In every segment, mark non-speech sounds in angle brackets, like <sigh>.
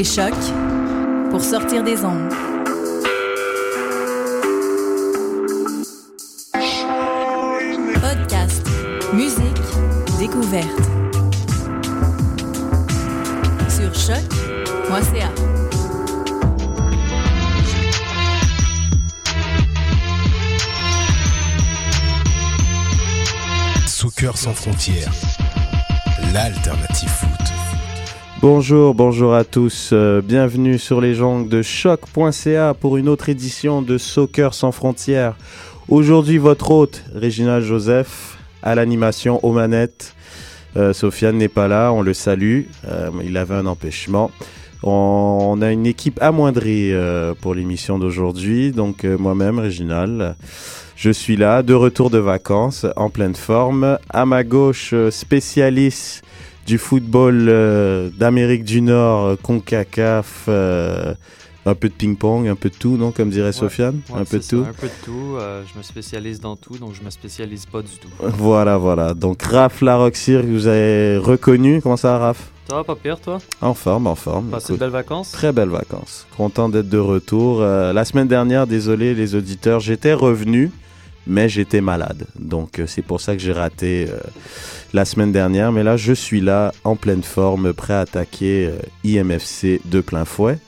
Écoutez Choc pour sortir des ondes. Podcast, musique, découverte. Sur choc.ca. Soccer sans frontières, l'alternative. Bonjour, bonjour à tous. euh, bienvenue sur les jambes de choc.ca pour une autre édition de Soccer sans frontières. Aujourd'hui, votre hôte, Réginald Joseph, à l'animation aux manettes. Euh, Sofiane n'est pas là, on le salue. Euh, il avait un empêchement. On, on a une équipe amoindrie pour l'émission d'aujourd'hui. Donc, moi-même, Réginald, je suis là, de retour de vacances, en pleine forme. À ma gauche, spécialiste du football euh, d'Amérique du Nord, euh, CONCACAF, euh, un peu de ping-pong, un peu de tout, non Comme dirait Sofiane? Ouais, Un peu ça, tout? Un peu de tout. Euh, je me spécialise dans tout, donc je me spécialise pas du tout. Voilà, voilà. Donc, Raph Laroxir, vous avez reconnu. Comment ça, Raph? Ça va pas pire, toi? En forme, en forme. Passé de belles vacances? Très belles vacances. Content d'être de retour. La semaine dernière, désolé les auditeurs, j'étais revenu, mais j'étais malade. Donc euh, c'est pour ça que j'ai raté euh, la semaine dernière. Mais là, je suis là, en pleine forme, prêt à attaquer euh, IMFC de plein fouet.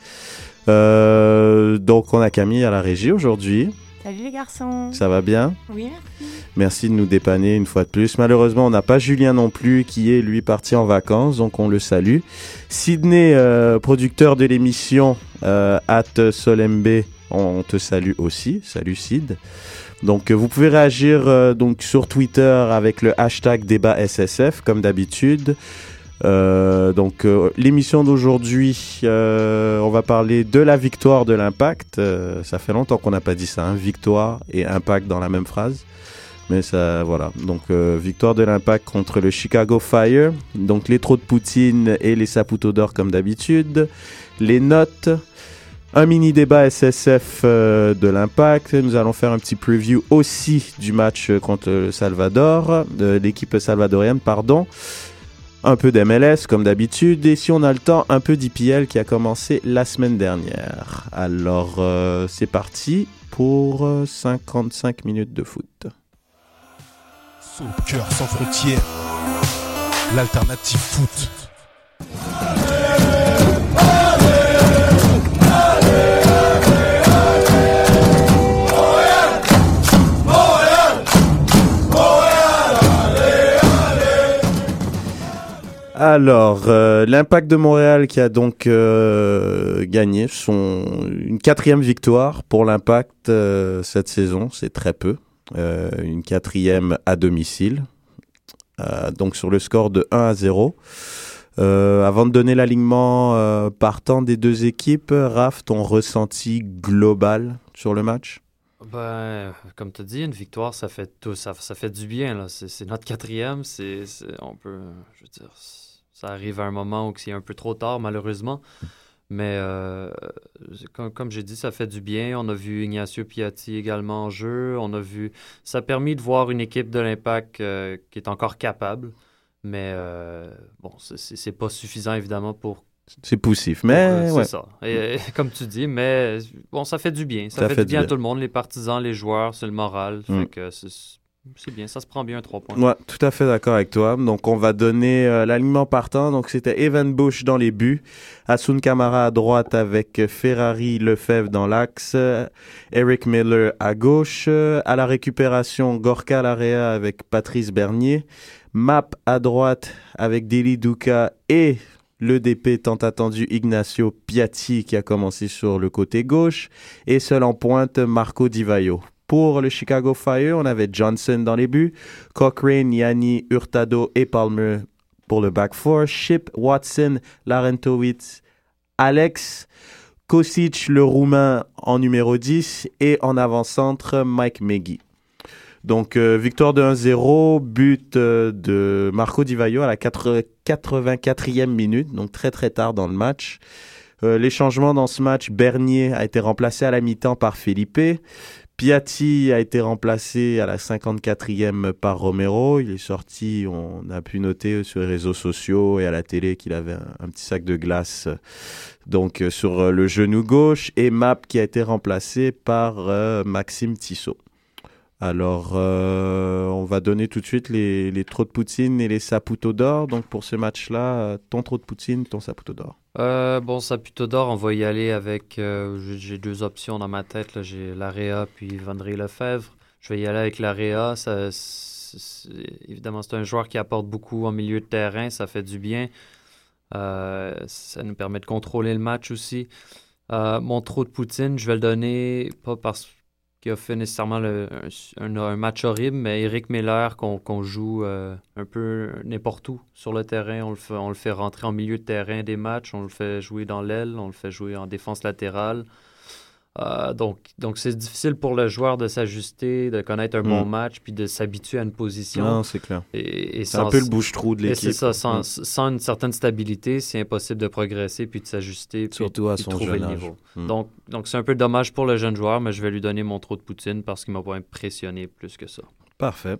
Euh, donc on a Camille à la régie aujourd'hui. Salut les garçons. Ça va bien? Oui, merci. Merci de nous dépanner une fois de plus. Malheureusement, on n'a pas Julien non plus, qui est lui parti en vacances, donc on le salue. Sydney, euh, producteur de l'émission euh, At Solembe, on te salue aussi. Salut Sid. Donc euh, vous pouvez réagir euh, donc sur Twitter avec le hashtag débat SSF comme d'habitude. Euh, donc l'émission d'aujourd'hui, on va parler de la victoire de l'Impact. Ça fait longtemps qu'on n'a pas dit ça, hein, victoire et Impact dans la même phrase. Mais ça, voilà. Donc, victoire de l'Impact contre le Chicago Fire. Donc, les trous de Poutine et les saputos d'or comme d'habitude. Les notes. Un mini débat SSF euh, de l'Impact. Nous allons faire un petit preview aussi du match euh, contre le Salvador, de l'équipe salvadorienne, pardon. Un peu d'MLS comme d'habitude. Et si on a le temps, un peu d'IPL qui a commencé la semaine dernière. Alors, euh, c'est parti pour euh, 55 minutes de foot. Soccer sans frontières, l'alternative foot. Alors, euh, l'impact de Montréal qui a donc euh, gagné son une quatrième victoire pour l'impact euh, cette saison, c'est très peu. Une quatrième à domicile, donc sur le score de 1 à 0. Euh, avant de donner l'alignement partant des deux équipes, Raph, ton ressenti global sur le match? Ben, comme tu dit, une victoire, ça fait tout, ça, ça fait du bien. là. C'est c'est notre quatrième. C'est, c'est- on peut, je veux dire, ça arrive à un moment où c'est un peu trop tard, malheureusement. Mais euh, comme, comme j'ai dit, ça fait du bien. On a vu Ignacio Piatti également en jeu. On a vu, ça a permis de voir une équipe de l'Impact euh, qui est encore capable. Mais euh, bon, c'est c'est pas suffisant évidemment pour C'est poussif, mais euh, ouais. C'est ça. Et, comme tu dis, mais bon, ça fait du bien. Ça, Ça fait, fait du bien à tout le monde, les partisans, les joueurs, c'est le moral. Mm. Fait que c'est bien, ça se prend bien un 3 points. Ouais, tout à fait d'accord avec toi. Donc, on va donner euh, l'alignement partant. Donc, c'était Evan Bush dans les buts, Asun Kamara à droite avec Ferrari Lefebvre dans l'axe, euh, Eric Miller à gauche, euh, à la récupération Gorka Larea avec Patrice Bernier, Map à droite avec Deli Duca et le DP tant attendu Ignacio Piatti qui a commencé sur le côté gauche et seul en pointe Marco Di Vaio. Pour le Chicago Fire, on avait Johnson dans les buts, Cochrane, Yanni, Hurtado et Palmer pour le back four, Ship, Watson, Larentowicz, Alex, Kosic, le Roumain en numéro 10 et en avant-centre, Mike Meggy. Donc, euh, victoire de 1-0, but euh, de Marco Di Vaio à la 4 84e minute, donc très très tard dans le match. Euh, les changements dans ce match, Bernier a été remplacé à la mi-temps par Felipe. Piatti a été remplacé à la 54e par Romero. Il est sorti, on a pu noter sur les réseaux sociaux et à la télé qu'il avait un, petit sac de glace donc sur le genou gauche. Et Map qui a été remplacé par Maxime Tissot. Alors, euh, on va donner tout de suite les, les de poutine et les saputo d'or. Donc, pour ce match-là, ton trou de poutine, ton saputo d'or. Euh, bon, saputo d'or, on va y aller avec. Euh, j'ai deux options dans ma tête. J'ai l'AREA puis Vendry Lefebvre. Je vais y aller avec l'AREA. Évidemment, c'est un joueur qui apporte beaucoup en milieu de terrain. Ça fait du bien. Euh, ça nous permet de contrôler le match aussi. Euh, mon trou de poutine, je vais le donner pas parce qui a fait nécessairement un, match horrible, mais Eric Miller, qu'on joue euh, un peu n'importe où sur le terrain, on le, fait, on le fait rentrer en milieu de terrain des matchs, on le fait jouer dans l'aile, on le fait jouer en défense latérale. Euh, donc, donc c'est difficile pour le joueur de s'ajuster, de connaître un mm. bon match, puis de s'habituer à une position. Non, c'est clair. Et, et c'est un peu le bouche-trou de l'équipe. C'est ça, sans, mm. sans, une certaine stabilité, c'est impossible de progresser, puis de s'ajuster, puis, Surtout à puis son trouver jeune le âge. niveau. Mm. Donc, donc c'est un peu dommage pour le jeune joueur, mais je vais lui donner mon trou de poutine parce qu'il m'a pas impressionné plus que ça. Parfait.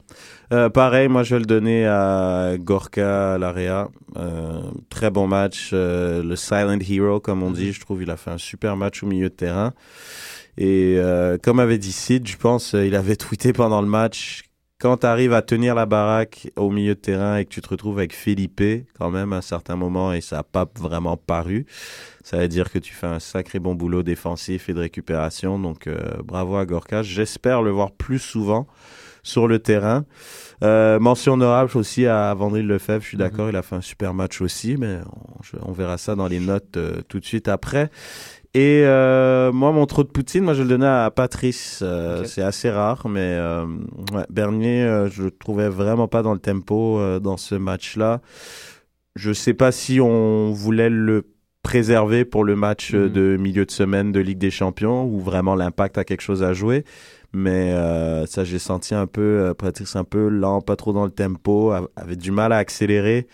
Euh, pareil, moi je vais le donner à Gorka Larea. Euh, très bon match. Euh, le Silent Hero, comme on dit, je trouve il a fait un super match au milieu de terrain. Et comme avait dit Sid, je pense, il avait tweeté pendant le match, quand tu arrives à tenir la baraque au milieu de terrain et que tu te retrouves avec Felipe, quand même, à un certain moment, et ça n'a pas vraiment paru, ça veut dire que tu fais un sacré bon boulot défensif et de récupération. Donc bravo à Gorka. J'espère le voir plus souvent sur le terrain. Euh, mention honorable aussi à Vandril Lefebvre, je suis d'accord, mm -hmm. il a fait un super match aussi, mais on, je, on verra ça dans les notes euh, tout de suite après. Et euh, moi, mon trou de poutine, moi, je le donnais à Patrice. Euh, okay. C'est assez rare, mais euh, ouais, Bernier, je le trouvais vraiment pas dans le tempo dans ce match-là. Je sais pas si on voulait le préserver pour le match -hmm. de milieu de semaine de Ligue des Champions ou vraiment l'impact a quelque chose à jouer. Mais euh, ça, j'ai senti un peu, euh, Patrice un peu lent, pas trop dans le tempo, avait du mal à accélérer.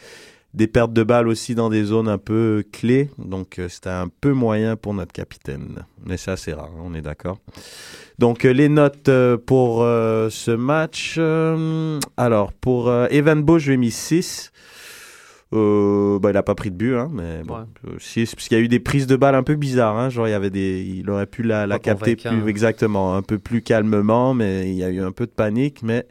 Des pertes de balles aussi dans des zones un peu clés. Donc, euh, c'était un peu moyen pour notre capitaine. Mais c'est assez rare, hein, on est d'accord. Donc, euh, les notes pour ce match. alors, pour Evan Beau, je lui ai mis 6. Euh, bah, il a pas pris de but, hein, mais bon, ouais. 6, parce qu'il y a eu des prises de balles un peu bizarres, hein, genre il y avait des, il aurait pu la, la capter plus, exactement, un peu plus calmement, mais il y a eu un peu de panique, mais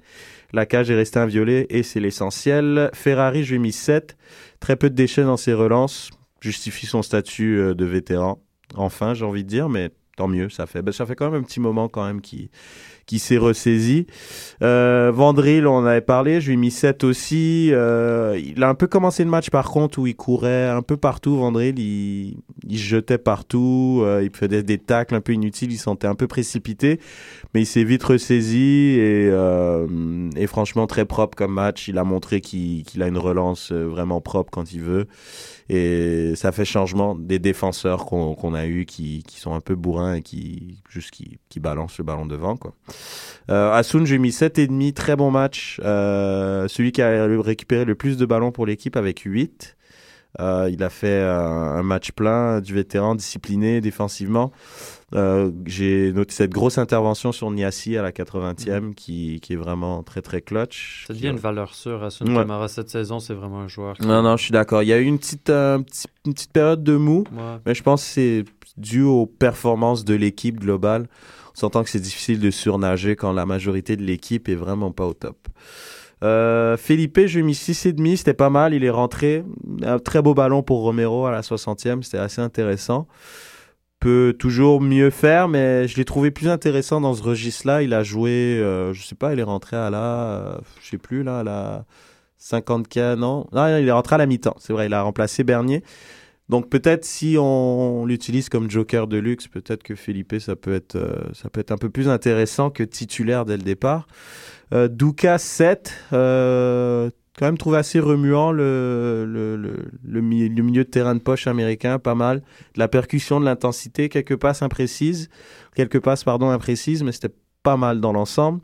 la cage est restée inviolée et c'est l'essentiel. Ferrari, je lui ai mis 7, très peu de déchets dans ses relances, justifie son statut euh, de vétéran, enfin j'ai envie de dire, mais tant mieux, ça fait, ben, ça fait quand même un petit moment quand même qui qui s'est ressaisi. Euh, Vandril, on en avait parlé, je lui ai mis 7 aussi. Euh, il a un peu commencé le match par contre où il courait un peu partout, Vandril, il, il jetait partout, euh, il faisait des tacles un peu inutiles, il sentait un peu précipité, mais il s'est vite ressaisi et, euh, et franchement très propre comme match. Il a montré qu'il qu a une relance euh, vraiment propre quand il veut et ça fait changement des défenseurs qu'on qu a eu qui, sont un peu bourrins et qui juste qui, qui balancent le ballon devant quoi. Euh, Asun j'ai mis 7,5 très bon match. Euh, celui qui a récupéré le plus de ballons pour l'équipe avec 8 euh, il a fait un, match plein du vétéran discipliné défensivement euh, j'ai noté cette grosse intervention sur Niassi à la 80e mmh. qui, qui, est vraiment très très clutch. Ça devient une valeur sûre à Sun ouais. Camara cette saison, c'est vraiment un joueur. Qui... Non, non, je suis d'accord. Il y a eu une petite, euh, une petite période de mou, ouais. mais je pense que c'est dû aux performances de l'équipe globale. On s'entend que c'est difficile de surnager quand la majorité de l'équipe est vraiment pas au top. Euh, Felipe, je lui ai mis 6,5, c'était pas mal, il est rentré. Un très beau ballon pour Romero à la 60e, c'était assez intéressant peut toujours mieux faire, mais je l'ai trouvé plus intéressant dans ce registre-là. Il a joué, euh, je sais pas, il est rentré à la, euh, je sais plus là, à la 50K, non, non, il est rentré à la mi-temps. C'est vrai, il a remplacé Bernier. Donc peut-être si on, l'utilise comme joker de luxe, peut-être que Felipe ça peut être euh, ça peut être un peu plus intéressant que titulaire dès le départ. Euh, Douka 7 euh, quand même trouvé assez remuant le, le, le, le, milieu de terrain de poche américain, pas mal. De la percussion, de l'intensité, quelques passes imprécises, quelques passes, pardon, imprécises, mais c'était pas mal dans l'ensemble.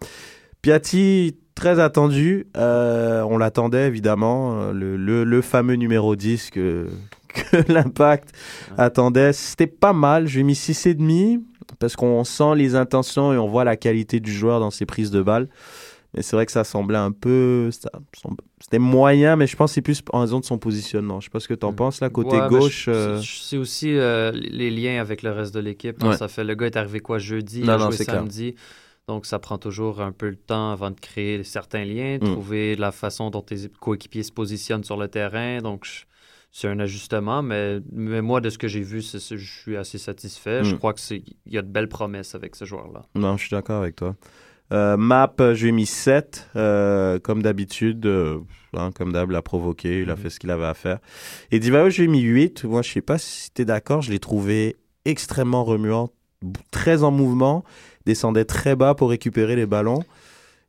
Piatti, très attendu, euh, on l'attendait évidemment, le, le, le, fameux numéro 10 que, <laughs> que l'impact attendait. C'était pas mal, j'ai mis 6,5. parce qu'on sent les intentions et on voit la qualité du joueur dans ses prises de balles. Mais c'est vrai que ça semblait un peu. C'était moyen, mais je pense que c'est plus en raison de son positionnement. Je sais pas ce que tu en Mm. penses, là, côté Ouais, gauche. je- euh, C'est aussi euh, les liens avec le reste de l'équipe. là. Ouais. Ça fait le gars est arrivé quoi jeudi, il Non, a non, joué c'est clair. samedi. Donc ça prend toujours un peu de temps avant de créer certains liens, Mm. trouver la façon dont tes coéquipiers se positionnent sur le terrain. Donc je- c'est un ajustement, mais, mais moi de ce que j'ai vu, c'est- c'est- je suis assez satisfait. Je Mm. crois que c'est il y a de belles promesses avec ce joueur-là. Non, je suis d'accord avec toi. Euh, map, euh, je lui ai mis 7. euh, comme d'habitude, euh, hein, comme d'hab, l'a provoqué. Il a Mhm. fait ce qu'il avait à faire. Et Divayo, je lui ai mis 8. Moi, je sais pas si tu es d'accord. Je l'ai trouvé extrêmement remuant, très en mouvement, descendait très bas pour récupérer les ballons.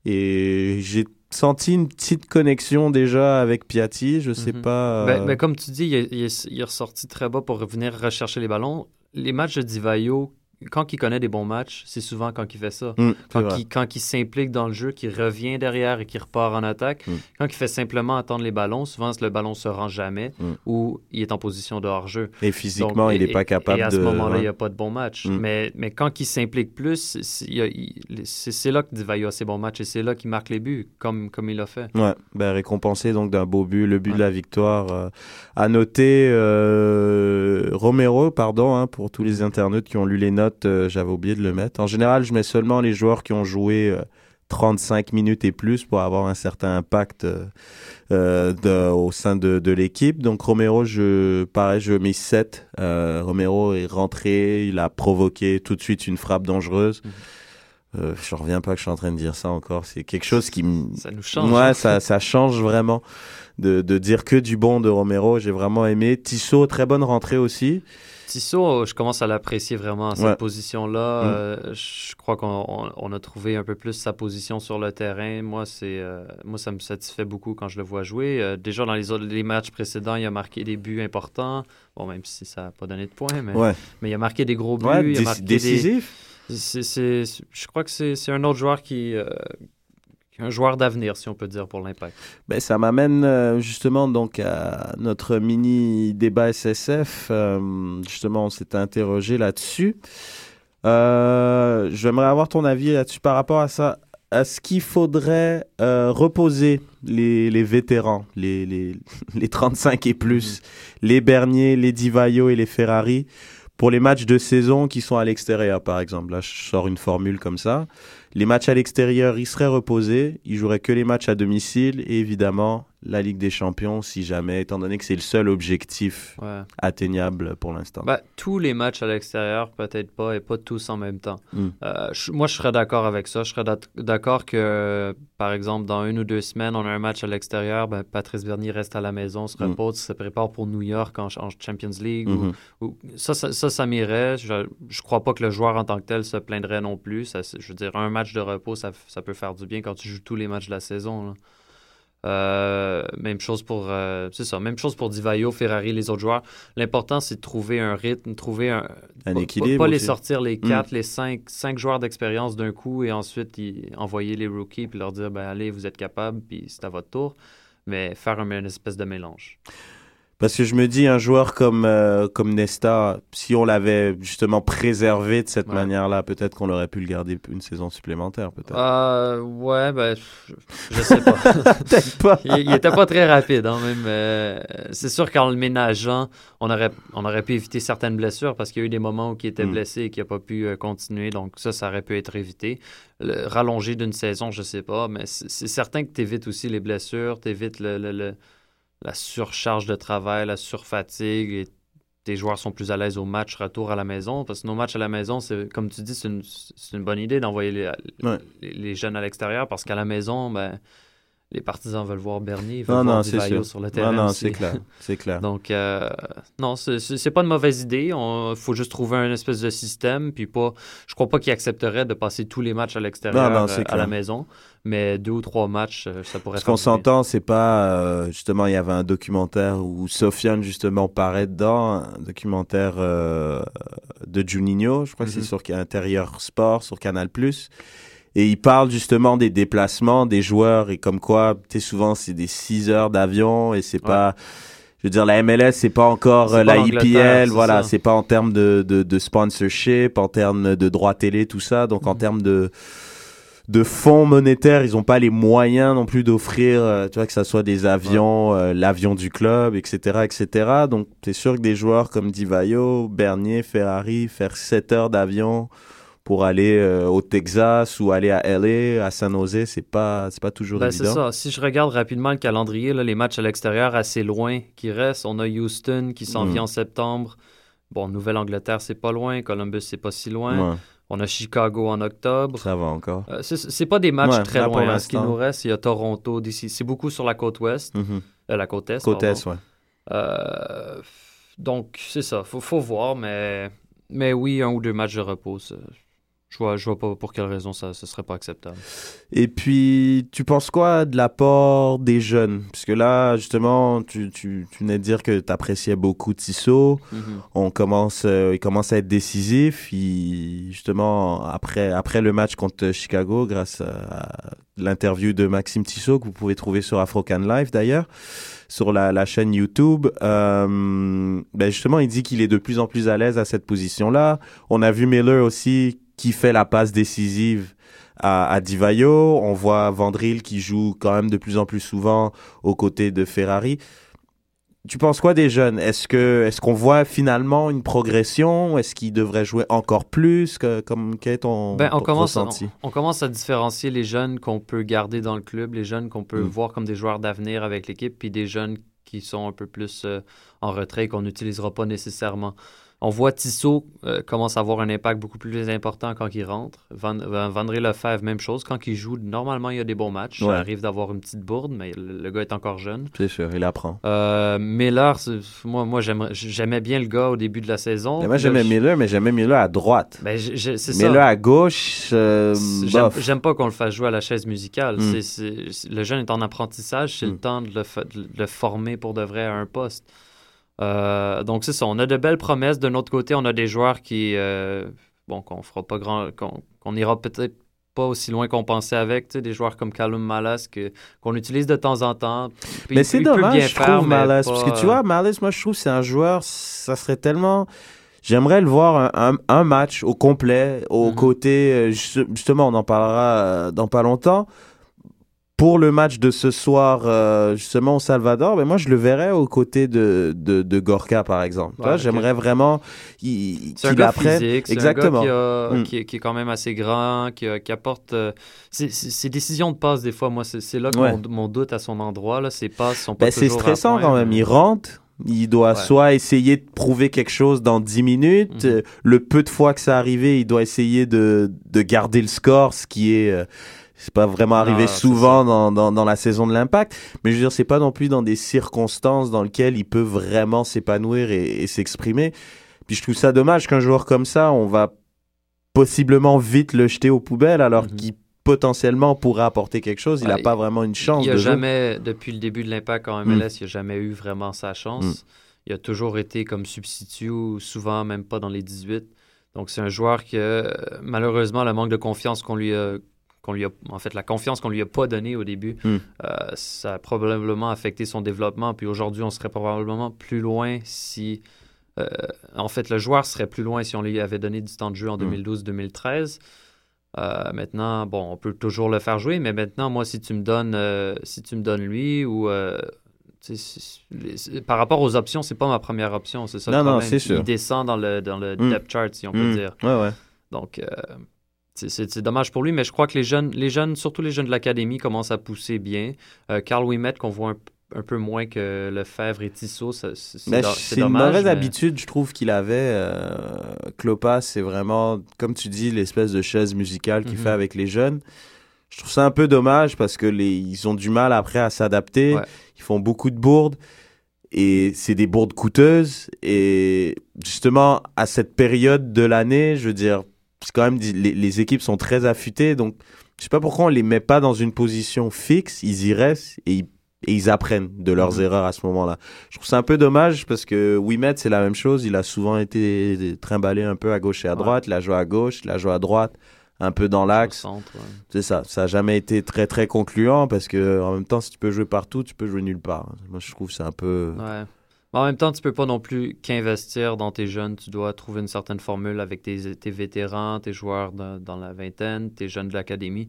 Et j'ai senti une petite connexion déjà avec Piatti. Je sais Mhm. pas. Ben, ben, comme tu dis, il est, il est- il est ressorti très bas pour venir rechercher les ballons. Les matchs de Divayo, quand il connaît des bons matchs, c'est souvent quand il fait ça. c'est Quand vrai. il, quand il s'implique dans le jeu, qu'il revient derrière et qu'il repart en attaque. Mm. Quand il fait simplement attendre les ballons, souvent le ballon se rend jamais Mm. ou il est en position de hors-jeu. Et physiquement, Donc, il n'est pas capable Et à de. ce moment-là, il n'y a pas de bon match. Mm. Mais, mais quand il s'implique plus, c'est- y là que Divayo a ses bons matchs et c'est là qu'il marque les buts, comme, comme il l'a fait. Ouais, ben récompensé donc d'un beau but, le but Ouais. de la victoire. euh, à noter euh, Romero, pardon, hein, pour tous les internautes qui ont lu les notes, euh, j'avais oublié de le mettre. En général, je mets seulement les joueurs qui ont joué euh, 35 minutes et plus pour avoir un certain impact euh, euh, de- au sein de, de l'équipe. Donc Romero, je, pareil, je mets 7. Euh, Romero est rentré, il a provoqué tout de suite une frappe dangereuse. Mhm. Euh, je reviens pas que je suis en train de dire ça encore. C'est quelque chose qui me Ça nous change. Ouais, hein. ça, ça change vraiment de, de dire que du bon de Romero. J'ai vraiment aimé. Tissot, très bonne rentrée aussi. Tissot, je commence à l'apprécier vraiment cette Ouais. position-là. Mm. Euh, je crois qu'on on- on a trouvé un peu plus sa position sur le terrain. Moi, c'est euh, moi ça me satisfait beaucoup quand je le vois jouer. Euh, déjà dans les autres les matchs précédents, il a marqué des buts importants. Bon, même si ça n'a pas donné de points, mais, Ouais, mais il a marqué des gros buts. ouais il a marqué des- décisif. c'est- c'est- je crois que c'est un autre joueur qui, euh, est un joueur d'avenir, si on peut dire, pour l'impact. Ben, ça m'amène euh, justement donc à notre mini débat SSF. Euh, justement, on s'était interrogé là-dessus. Euh, J'aimerais avoir ton avis là-dessus par rapport à ça. Est-ce qu'il faudrait euh, reposer les, les vétérans, les, les, <laughs> les 35 et plus, les Bernier, les Divayo et les Ferrari pour les matchs de saison qui sont à l'extérieur, par exemple? Là, je sors une formule comme ça. Les matchs à l'extérieur, ils seraient reposés. Ils joueraient que les matchs à domicile et évidemment la Ligue des Champions, si jamais, étant donné que c'est le seul objectif Ouais. atteignable pour l'instant. Ben, tous les matchs à l'extérieur, peut-être pas, et pas tous en même temps. Mm. Euh, moi, je serais d'accord avec ça. Je serais d'ac- d'accord que, par exemple, dans une ou deux semaines, on a un match à l'extérieur, ben, Patrice Bernier reste à la maison, se Mm. repose, se prépare pour New York en, en Champions League. Mhm. ou- ça, ça, ça, ça m'irait. Je, je crois pas que le joueur en tant que tel se plaindrait non plus. Ça, je veux dire, un match de repos, ça, ça peut faire du bien quand tu joues tous les matchs de la saison. là. Euh, même chose pour euh, c'est ça même chose pour Divayo, Ferrari, les autres joueurs. L'important c'est de trouver un rythme, trouver un, Un pas- équilibre Pas, les sortir les Mm. quatre, les cinq, cinq joueurs d'expérience d'un coup et ensuite y- envoyer les rookies puis leur dire ben allez vous êtes capables puis c'est à votre tour. Mais faire un, une espèce de mélange. Parce que je me dis, un joueur comme, euh, comme Nesta, si on l'avait justement préservé de cette Ouais. manière-là, peut-être qu'on aurait pu le garder une saison supplémentaire, peut-être. Euh, ouais ben je, je sais pas. <laughs> Peut-être pas. il, il était pas très rapide, hein, même. euh, c'est sûr qu'en le ménageant, on aurait, on aurait pu éviter certaines blessures parce qu'il y a eu des moments où il était Mm. blessé et qu'il n'a pas pu continuer. Donc ça, ça aurait pu être évité. Le, rallongé d'une saison, je sais pas, mais c'est, c'est certain que tu évites aussi les blessures, tu évites le, le- le- la surcharge de travail, la surfatigue et tes joueurs sont plus à l'aise au match retour à la maison. Parce que nos matchs à la maison, c'est comme tu dis, c'est une, c'est une bonne idée d'envoyer les, Ouais. les, les jeunes à l'extérieur parce qu'à la maison, ben, les partisans veulent voir Bernier, ils veulent Non, voir non, sur le Non, terrain. non, aussi. c'est clair. C'est clair. <laughs> Donc, euh, non, c'est- pas une mauvaise idée. Il faut juste trouver un espèce de système. Puis pas, je crois pas qu'il accepterait de passer tous les matchs à l'extérieur Non, non, euh, à la maison. Mais deux ou trois matchs, euh, ça pourrait Parce faire qu'on s'entend, c'est pas euh, justement il y avait un documentaire où Sofiane justement paraît dedans, un documentaire de Juninho, je crois que Mhm. c'est sur Intérieur Sport sur Canal+. Et il parle justement des déplacements des joueurs et comme quoi, tu sais, souvent c'est des 6 heures d'avion et c'est Ouais. pas je veux dire, la MLS, c'est pas encore euh, pas la IPL, voilà, c'est pas en termes de, de, de sponsorship, en termes de droits télé, tout ça. Donc, en Mhm. termes de, de fonds monétaires, ils ont pas les moyens non plus d'offrir, euh, tu vois, que ça soit des avions, euh, l'avion du club, etc., etc. Donc, c'est sûr que des joueurs comme Divayo, Bernier, Ferrari, faire 7 heures d'avion pour aller euh, au Texas ou aller à LA, à San Jose, c'est pas, c'est pas toujours Ben, c'est évident. ça. Si je regarde rapidement le calendrier, là, les matchs à l'extérieur assez loin qui restent, on a Houston qui s'en Mm. vient en septembre. Bon, Nouvelle-Angleterre, c'est pas loin. Columbus, c'est pas si loin. Ouais, On a Chicago en octobre. ça va encore. Euh, c'est- c'est pas des matchs Ouais, très là, loin. hein. Ce qui nous reste, il y a Toronto, DC. C'est beaucoup sur la côte ouest, Mhm. euh, la côte est. Côte pardon. Est, ouais. Euh, donc, c'est ça. Faut, faut voir, mais, mais oui, un ou deux matchs de repos. Je vois, je vois pas pour quelle raison ça ne serait pas acceptable. Et puis, tu penses quoi de l'apport des jeunes? Parce que là, justement, tu, tu, tu venais de dire que tu appréciais beaucoup Tissot. Mhm. On commence, euh, il commence à être décisif. Il, justement, après, après le match contre Chicago, grâce à l'interview de Maxime Tissot, que vous pouvez trouver sur Afrocan Live d'ailleurs, sur la, la chaîne YouTube, euh, ben justement, il dit qu'il est de plus en plus à l'aise à cette position-là. On a vu Miller aussi qui fait la passe décisive à, à Divayo. On voit Vandril qui joue quand même de plus en plus souvent aux côtés de Ferrari. Tu penses quoi des jeunes? Est-ce que est-ce qu'on voit finalement une progression? Est-ce qu'ils devraient jouer encore plus? Que, Comme quel est ton, Ben, on, ton commence, ressenti? on commence à différencier les jeunes qu'on peut garder dans le club, les jeunes qu'on peut Mm. voir comme des joueurs d'avenir avec l'équipe, puis des jeunes qui sont un peu plus euh, en retrait, qu'on n'utilisera pas nécessairement. On voit Tissot euh, commence à avoir un impact beaucoup plus important quand il rentre. Van, Van, Vandré Lefebvre, même chose. Quand il joue, normalement, il y a des bons matchs. Ouais. Ça arrive d'avoir une petite bourde, mais le, le gars est encore jeune. C'est sûr, il apprend. Euh, Miller, moi, j'aimais bien le gars au début de la saison. Mais moi j'aimais Miller, mais j'aimais Miller à droite. Ben, c'est ça. Miller à gauche, euh, J'aime pas qu'on le fasse jouer à la chaise musicale. Mm. C'est- le jeune est en apprentissage, c'est Mm. le temps de le, de le former pour de vrai à un poste. Euh, donc c'est ça, on a de belles promesses. De notre côté, on a des joueurs qui, euh, bon, qu'on fera pas grand, qu'on qu'on ira peut-être pas aussi loin qu'on pensait avec, tu sais, des joueurs comme Callum Malas qu'on utilise de temps en temps. Puis Mais c'est dommage, bien je faire, trouve, pas, Parce que tu euh, vois, Malice, moi, je trouve que c'est un joueur, ça serait tellement. J'aimerais le voir un, un- un match au complet, au Mhm. côté. euh, ju- Justement, on en parlera euh, dans pas longtemps. Pour le match de ce soir, euh, justement, au Salvador, ben moi, je le verrais aux côtés de, de, de Gorka, par exemple. Ouais, vois, ok. J'aimerais vraiment qu'il gars apprenne. Exactement. un gars qui, a- Mm. qui est, qui est quand même assez grand, qui, qui apporte... euh, ses, ses- décisions de passe, des fois, moi, c'est là que Ouais. mon, mon doute à son endroit. Là, ses passes sont pas Ben, c'est à stressant point, quand même. mais- Il rentre, il doit Ouais. soit essayer de prouver quelque chose dans 10 minutes. Mhm. euh, le peu de fois que ça arrivé, il doit essayer de, de garder le score, ce qui est. euh, c'est pas vraiment arrivé Ah, souvent dans, dans, dans la saison de l'impact. Mais je veux dire, c'est pas non plus dans des circonstances dans lesquelles il peut vraiment s'épanouir et, et s'exprimer. Puis je trouve ça dommage qu'un joueur comme ça, on va possiblement vite le jeter aux poubelles alors Mhm. qu'il potentiellement pourrait apporter quelque chose. Il n'a Ouais, pas vraiment une chance Il a de jamais, depuis le début de l'impact en MLS, il n'a jamais eu vraiment sa chance. Mm. Il a toujours été comme substitut, ou souvent même pas dans les 18. Donc c'est un joueur que, euh, malheureusement, le manque de confiance qu'on lui a qu'on lui a, en fait, la confiance qu'on lui a pas donnée au début, Mm. euh, ça a probablement affecté son développement. Puis aujourd'hui, on serait probablement plus loin si, euh, en fait, le joueur serait plus loin si on lui avait donné du temps de jeu en Mm. 2012-2013. Euh, maintenant, bon, on peut toujours le faire jouer, mais maintenant, moi, si tu me donnes, si tu me donnes lui ou par rapport aux options, c'est pas ma première option, c'est ça le Non, non, c'est sûr. Il descend dans le dans le Mm. depth chart, si on peut dire. Ouais, ouais. Donc, euh, c'est- dommage pour lui, mais je crois que les jeunes, les jeunes, surtout les jeunes de l'académie, commencent à pousser bien. Euh, Carl Ouimet, qu'on voit un, un peu moins que Lefebvre et Tissot, c'est c'est Mais do- c'est une dommage. mauvaise mais- habitude, je trouve qu'il avait. Euh, Clopas, c'est vraiment, comme tu dis, l'espèce de chaise musicale qu'il Mhm. fait avec les jeunes. Je trouve ça un peu dommage parce que les, ils ont du mal après à s'adapter. Ouais. Ils font beaucoup de bourdes et c'est des bourdes coûteuses. Et justement, à cette période de l'année, je veux dire, quand même, les, les équipes sont très affûtées. Donc, je sais pas pourquoi on les met pas dans une position fixe. Ils y restent et ils, et ils apprennent de leurs Mhm. erreurs à ce moment-là. Je trouve ça un peu dommage parce que Wimet, c'est la même chose. Il a souvent été trimballé un peu à gauche et à Ouais. droite. Il a joué à gauche, il a joué à droite, un peu dans l'axe. ouais. C'est ça. Ça n'a jamais été très, très concluant parce que en même temps, si tu peux jouer partout, tu peux jouer nulle part. Moi, je trouve que c'est un peu. Ouais. Mais en même temps, tu peux pas non plus qu'investir dans tes jeunes. Tu dois trouver une certaine formule avec tes, tes vétérans, tes joueurs dans, dans la vingtaine, tes jeunes de l'académie.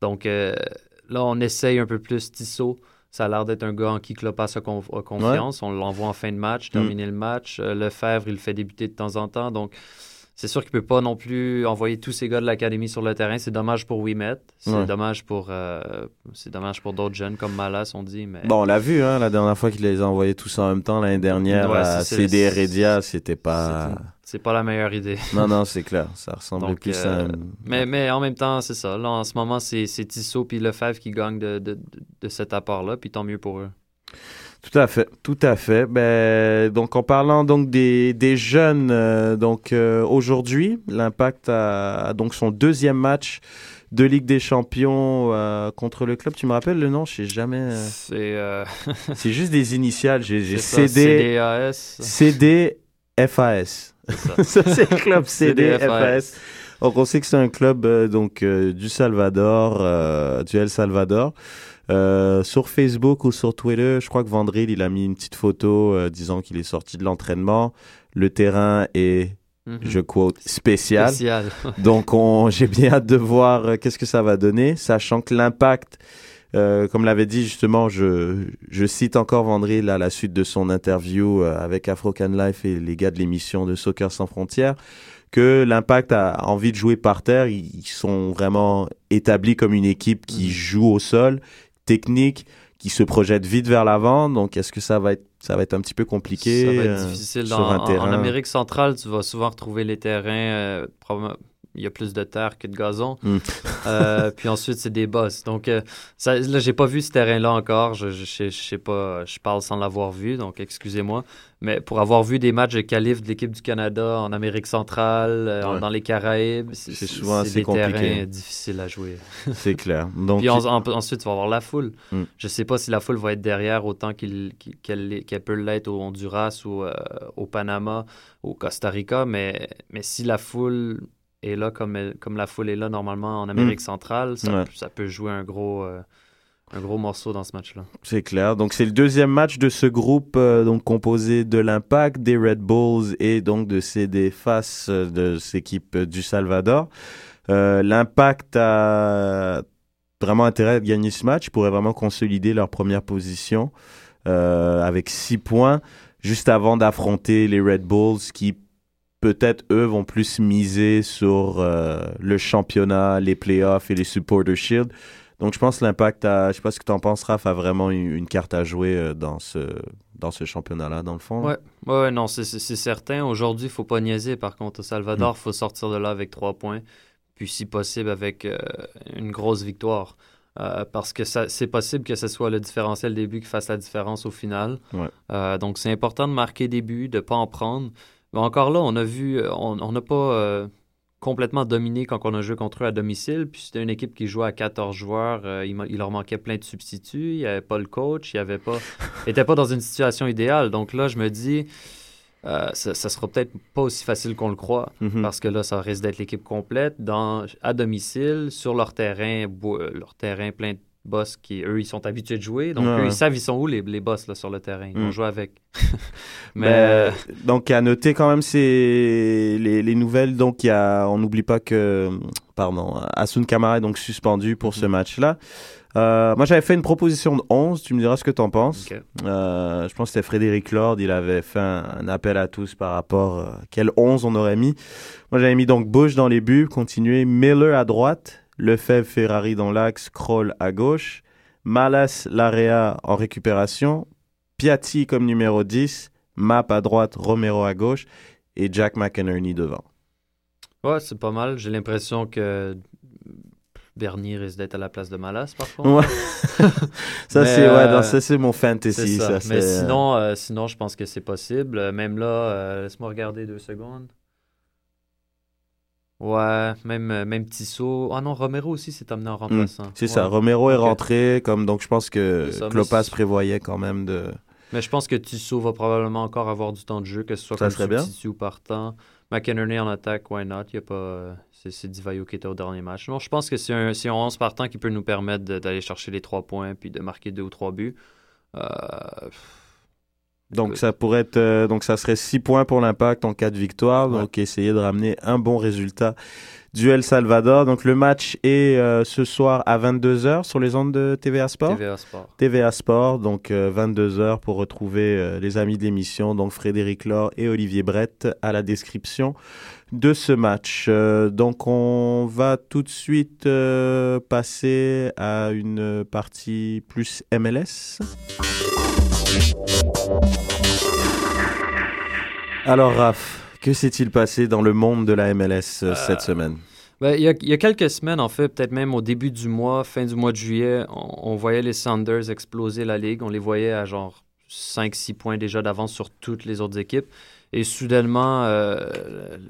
Donc euh, là, on essaye un peu plus Tissot. Ça a l'air d'être un gars en qui Klopas a, con- a confiance. On l'envoie en fin de match, terminer le match. Euh, Lefebvre, il le fait débuter de temps en temps. Donc, c'est sûr qu'il peut pas non plus envoyer tous ces gars de l'académie sur le terrain. C'est dommage pour Wimet. C'est Ouais. dommage pour, euh, c'est dommage pour d'autres jeunes comme Malas, on dit. Mais Bon, on l'a vu, hein, la dernière fois qu'il les a envoyés tous en même temps, l'année dernière, Ouais, à CD Heredia, c'était pas... c'est- pas la meilleure idée. <laughs> Non, non, c'est clair. Ça ressemble Donc, plus euh, à... Mais, mais en même temps, c'est ça. Là, en ce moment, c'est Tissot puis Lefebvre qui gagnent de, de- de cet apport-là. Puis tant mieux pour eux. Tout à fait, tout à fait. Ben, donc en parlant donc des, des jeunes, euh, donc euh, aujourd'hui, l'Impact a, a donc son deuxième match de Ligue des Champions euh, contre le club. Tu me rappelles le nom? Je sais jamais. C'est <laughs> C'est juste des initiales. J'ai CD. CD, FAS. Ça. C'est le club CD, CDFAS. FAS. Donc on sait que c'est un club donc du Salvador, du El Salvador. Euh, sur Facebook ou sur Twitter, je crois que Vandril il a mis une petite photo euh, disant qu'il est sorti de l'entraînement. Le terrain est, Mhm. je quote, spécial. Spécial. <laughs> Donc on, j'ai bien hâte de voir euh, qu'est-ce que ça va donner, sachant que l'impact, comme l'avait dit justement, je, je cite encore Vandril à la suite de son interview avec Afrocan Life et les gars de l'émission de Soccer sans frontières, que l'impact a envie de jouer par terre. Ils ils sont vraiment établis comme une équipe qui Mhm. joue au sol, technique, qui se projette vite vers l'avant. Donc est-ce que ça va être, ça va être un petit peu compliqué Ça va être euh, sur un terrain? en Amérique centrale, tu vas souvent retrouver les terrains. euh, probablement- il y a plus de terre que de gazon. Mm. Euh, <laughs> puis ensuite, c'est des bosses. Donc, euh, ça, là, j'ai pas vu ce terrain-là encore. Je, je, sais- je sais pas, je parle sans l'avoir vu, donc excusez-moi. Mais pour avoir vu des matchs de qualif de l'équipe du Canada en Amérique centrale, euh, Ouais. dans les Caraïbes, C'est souvent assez des compliqué. terrains difficiles à jouer. <laughs> C'est clair. Donc Puis en- en- ensuite, tu vas avoir la foule. Mm. Je sais pas si la foule va être derrière autant qu'elle peut l'être au Honduras ou euh, au Panama, au Costa Rica, mais, mais si la foule est là comme, elle- comme la foule est là normalement en Amérique centrale, ça. Ouais. ça peut jouer un gros, euh, un gros morceau dans ce match-là. C'est clair. Donc c'est le deuxième match de ce groupe euh, donc composé de l'Impact, des Red Bulls et donc de ces des faces euh, de cette équipe du Salvador. Euh, L'Impact a vraiment intérêt à gagner ce match. Ils pourraient vraiment consolider leur première position avec six points juste avant d'affronter les Red Bulls qui peut-être eux vont plus miser sur le championnat, les playoffs et les Supporter Shield. Donc je pense que l'impact a, je sais pas ce que tu en penses, Raph, a vraiment une, carte à jouer euh, dans ce, dans ce championnat-là, dans le fond. Ouais. Ouais, non, c'est- certain. Aujourd'hui, il faut pas niaiser. Par contre, au Salvador, il faut sortir de là avec trois points, puis si possible avec euh, une grosse victoire. Euh, parce que ça- c'est possible que ce soit le différentiel des buts qui fasse la différence au final. Ouais. Euh, donc, c'est important de marquer des buts, de pas en prendre. Mais encore là, on a vu, on n'a pas complètement dominé quand on a joué contre eux à domicile. Puis c'était une équipe qui jouait à 14 joueurs. Euh, il, leur manquait plein de substituts. Il n'y avait pas le coach. Il avait pas, <laughs> était pas dans une situation idéale. Donc là, je me dis, euh, ça, ça sera peut-être pas aussi facile qu'on le croit. Mhm. Parce que là, ça risque d'être l'équipe complète dans, à domicile, sur leur terrain, euh, leur terrain plein de boss qui, eux, ils sont habitués de jouer. Donc, Ouais, eux, ils savent, ils sont où les, les boss là, sur le terrain. Ils vont Mm. jouer avec. <laughs> Mais Ben, donc à noter quand même c'est les, les nouvelles. Donc y a, on n'oublie pas que, pardon, Asun Kamara est donc suspendu pour ce Mhm. match-là. Euh, moi j'avais fait une proposition de 11. Tu me diras ce que tu en penses. Euh, je pense que c'était Frédéric Lord, il avait fait un, un appel à tous par rapport à quel 11 on aurait mis. Moi j'avais mis donc Bush dans les buts, continuer Miller à droite, Lefebvre Ferrari dans l'axe, Kroll à gauche, Malas Larea en récupération, Piatti comme numéro 10, Map à droite, Romero à gauche et Jack McInerney devant. Ouais, c'est pas mal. J'ai l'impression que Bernier risque d'être à la place de Malas, par contre. Ouais. <laughs> ça c'est ouais, euh, non, ça c'est mon fantasy. ça. Ça, Mais c'est- sinon, euh, sinon, je pense que c'est possible. Euh, Même là, euh, laisse-moi regarder deux secondes. Ouais, même, euh, même Tissot. Ah non, Romero aussi s'est amené en remplaçant. Hmm, c'est Ouais. ça. Romero est rentré comme donc je pense que C'est ça, c'est- prévoyait quand même de. Mais je pense que Tissot va probablement encore avoir du temps de jeu, que ce soit Ça comme substitut ou partant. McInerney en attaque, why not? Il y a pas, euh, c'est, c'est Divayo qui était au dernier match. Non, je pense que c'est un, c'est un 11 partant qui peut nous permettre d'aller chercher les trois points puis de marquer deux ou trois buts. Euh, Donc ça pourrait être euh, donc ça serait 6 points pour l'impact en cas de victoire. Ouais. Donc essayer de ramener un bon résultat du El Salvador. Donc le match est euh, ce soir à 22h sur les ondes de TVA Sport. TVA Sport. TVA Sport, donc 22h pour retrouver euh, les amis de l'émission, donc Frédéric Laure et Olivier Brett à la description de ce match. Euh, donc on va tout de suite euh, passer à une partie plus MLS. Alors Raph, que s'est-il passé dans le monde de la MLS euh, cette semaine? Ben, il, y a, il y a quelques semaines, en fait, peut-être même au début du mois, fin du mois de juillet, on, on voyait les Sounders exploser la ligue. On les voyait à genre 5-6 points déjà d'avance sur toutes les autres équipes. Et soudainement, euh,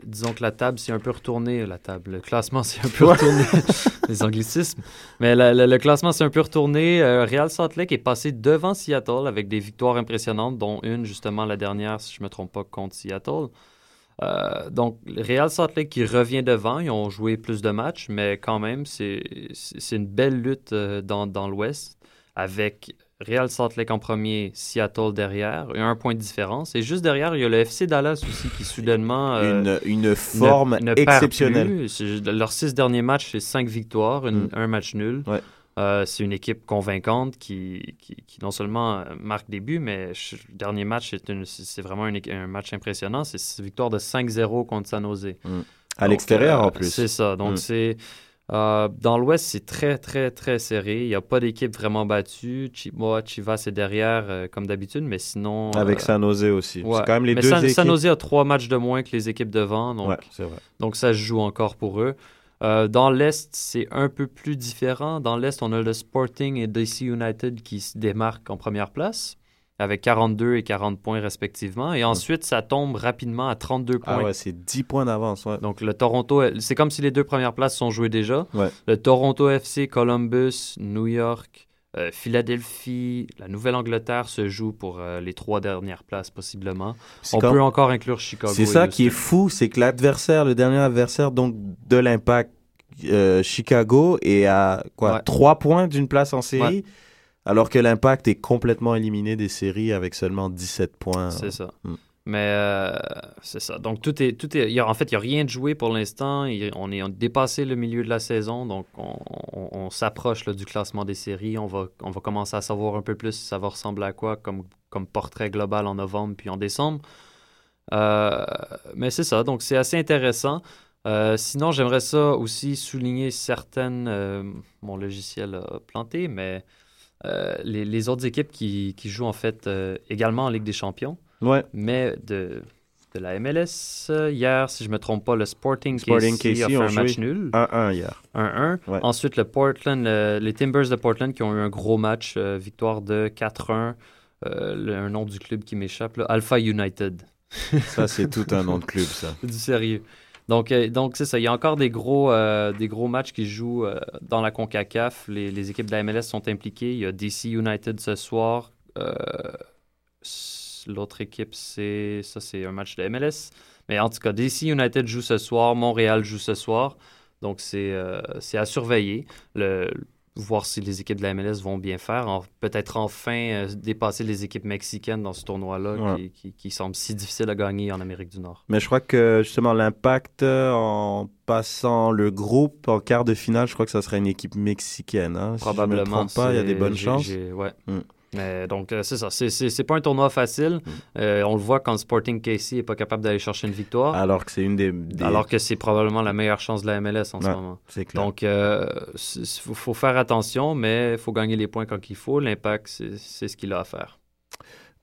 disons que la table s'est un peu retournée. La table, le classement s'est un peu retourné. <laughs> les anglicismes. Mais la- la- le classement s'est un peu retourné. Euh, Real Salt Lake est passé devant Seattle avec des victoires impressionnantes, dont une, justement, la dernière, si je ne me trompe pas, contre Seattle. Euh, donc, Real Salt Lake qui revient devant, ils ont joué plus de matchs, mais quand même, c'est une belle lutte dans, dans l'Ouest avec Real Salt Lake en premier, Seattle derrière, et un point de différence. Et juste derrière, il y a le FC Dallas aussi qui soudainement euh, une, une forme ne- ne perd exceptionnelle. Leurs six derniers matchs, c'est cinq victoires, une- Mm. un match nul. Ouais. Euh, c'est une équipe convaincante qui, qui, qui non seulement euh, marque des buts, mais le dernier match, c'est vraiment une un match impressionnant. C'est victoire de 5-0 contre San Jose. À Donc, l'extérieur euh, en plus. C'est ça. Donc, Mm. c'est. Euh, dans l'Ouest, c'est très, très, très serré. Il n'y a pas d'équipe vraiment battue. Moi, Chivas est derrière, euh, comme d'habitude, mais sinon. Avec euh, San Jose aussi. ouais. C'est quand même les mais deux San, équipes. San Jose a trois matchs de moins que les équipes devant. Donc, Ouais, c'est vrai. donc ça se joue encore pour eux. Dans l'Est, c'est un peu plus différent. Dans l'Est, on a le Sporting et DC United qui se démarquent en première place avec 42 et 40 points respectivement. Et ensuite, ça tombe rapidement à 32 points. Ah ouais, c'est 10 points d'avance. Ouais. Donc le Toronto, c'est comme si les deux premières places sont jouées déjà. Ouais. Le Toronto FC, Columbus, New York, euh, Philadelphie, la Nouvelle-Angleterre se joue pour euh, les trois dernières places possiblement. On comme- peut encore inclure Chicago. C'est ça qui est fou, c'est que l'adversaire, le dernier adversaire donc de l'impact euh, Chicago est à quoi Ouais. 3 points d'une place en série. Alors que l'impact est complètement éliminé des séries avec seulement 17 points. C'est ça. Mm. Mais euh, c'est ça. Donc tout est, tout est. il y a- en fait, il n'y a rien de joué pour l'instant. On est on dépassé le milieu de la saison, donc on, on- on s'approche du classement des séries. On va, on va commencer à savoir un peu plus ça va ressembler à quoi comme, comme portrait global en novembre puis en décembre. Euh, mais c'est ça. Donc c'est assez intéressant. Euh, sinon, j'aimerais ça aussi souligner certaines. mon logiciel a planté, mais les, les autres équipes qui, qui jouent en fait euh, également en Ligue des Champions Ouais. mais de, de la MLS. euh, hier, si je me trompe pas, le Sporting, Sporting KC, a KC fait ont un match nul, 1-1 hier. 1-1. Ouais. Ensuite, le Portland, le- les Timbers de Portland qui ont eu un gros match, euh, victoire de 4-1. Euh, le- un nom du club qui m'échappe, Alpha United. Ça c'est tout un nom de club ça. C'est <laughs> du sérieux. Donc, euh, donc c'est ça. Il y a encore des gros, euh, des gros matchs qui jouent euh, dans la CONCACAF. Les, les équipes de la MLS sont impliquées. Il y a DC United ce soir. L'autre équipe, c'est ça, c'est un match de MLS. Mais en tout cas, DC United joue ce soir. Montréal joue ce soir. Donc, c'est à surveiller. Le, voir si les équipes de la MLS vont bien faire. En- Peut-être enfin euh, dépasser les équipes mexicaines dans ce tournoi-là Ouais. qui, qui, qui semble si difficile à gagner en Amérique du Nord. Mais je crois que justement l'impact euh, en passant le groupe en quart de finale, je crois que ça serait une équipe mexicaine. Hein, Probablement. Si je me trompe pas, il y a des bonnes chances. ouais. Mm. Mais donc, euh, c'est ça. C'est- pas un tournoi facile. Euh, on le voit quand Sporting KC n'est pas capable d'aller chercher une victoire, Alors que c'est une des, des- alors que c'est probablement la meilleure chance de la MLS en ce moment. clair. Donc, il faut, faire attention, mais il faut gagner les points quand il faut. L'impact, c'est c'est ce qu'il a à faire.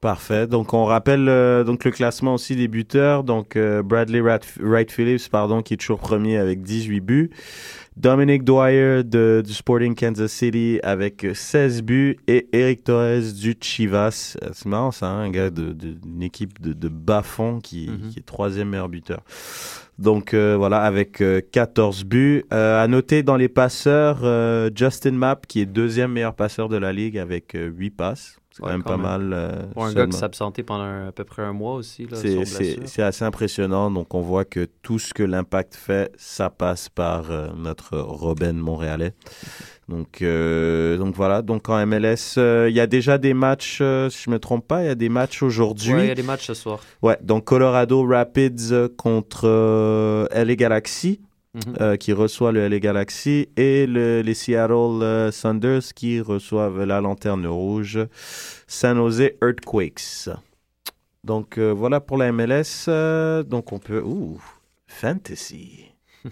Parfait. Donc, on rappelle euh, donc le classement aussi des buteurs. Donc, euh, Bradley Rat- Wright Phillips, pardon, qui est toujours premier avec 18 buts. Dominic Dwyer de, du Sporting Kansas City avec 16 buts. Et Eric Torres du Chivas. Euh, C'est marrant, ça, hein, un gars d'une de, d'une équipe de, de bas-fond qui, Mhm. qui est troisième meilleur buteur. Donc, euh, voilà, avec euh, 14 buts. Euh, à noter dans les passeurs, euh, Justin Mapp, qui est deuxième meilleur passeur de la ligue avec euh, 8 passes. C'est quand même pas même. mal. euh, Pour un gars qui s'est absenté pendant un- à peu près un mois aussi, là, C'est- assez impressionnant. Donc, on voit que tout ce que l'impact fait, ça passe par euh, notre Robin montréalais. Donc, euh, donc voilà. Donc en MLS, euh, il y a déjà des matchs. euh, si je me trompe pas, il y a des matchs aujourd'hui. Ouais, il y a des matchs ce soir. Ouais, donc Colorado Rapids contre euh, LA Galaxy, Mhm. euh, qui reçoit le LA Galaxy, et le- les Seattle euh, Sounders qui reçoivent la Lanterne Rouge, San Jose Earthquakes. Donc euh, voilà pour la MLS. euh, donc on peut... Ouh, Fantasy. <laughs>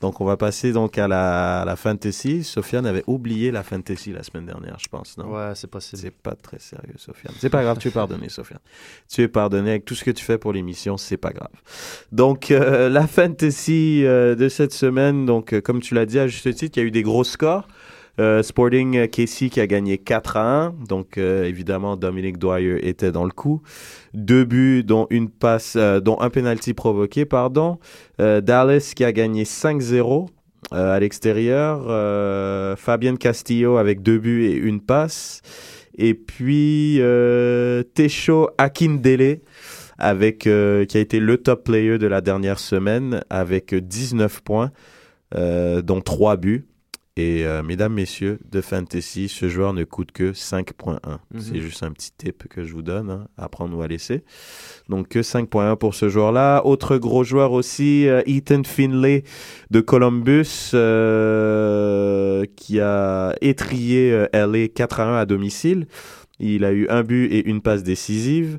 donc on va passer donc à la, à la Fantasy. Sofiane avait oublié la Fantasy la semaine dernière, je pense, non? Ouais, c'est possible. C'est pas très sérieux, Sofiane. C'est pas grave, tu es pardonné, Sofiane. Tu es pardonné avec tout ce que tu fais pour l'émission, c'est pas grave. Donc, euh, la fantasy euh, de cette semaine, donc, euh, comme tu l'as dit à juste titre, il y a eu des gros scores. Euh, Sporting euh, Casey qui a gagné 4 à 1. Donc, euh, évidemment, Dominic Dwyer était dans le coup. Deux buts, dont une passe, dont un penalty provoqué, pardon. Dallas qui a gagné 5-0 euh, à l'extérieur. Fabien Castillo avec deux buts et une passe. Et puis Tesho Akindele avec qui a été le top player de la dernière semaine avec 19 points dont 3 buts. Et euh, mesdames, messieurs, de fantasy, ce joueur ne coûte que 5.1. C'est juste un petit tip que je vous donne, hein, à prendre ou à laisser. Donc que 5.1 pour ce joueur-là. Autre gros joueur aussi, euh, Ethan Finlay de Columbus, euh, qui a étrié LA 4 à 1 à domicile. Il a eu un but et une passe décisive.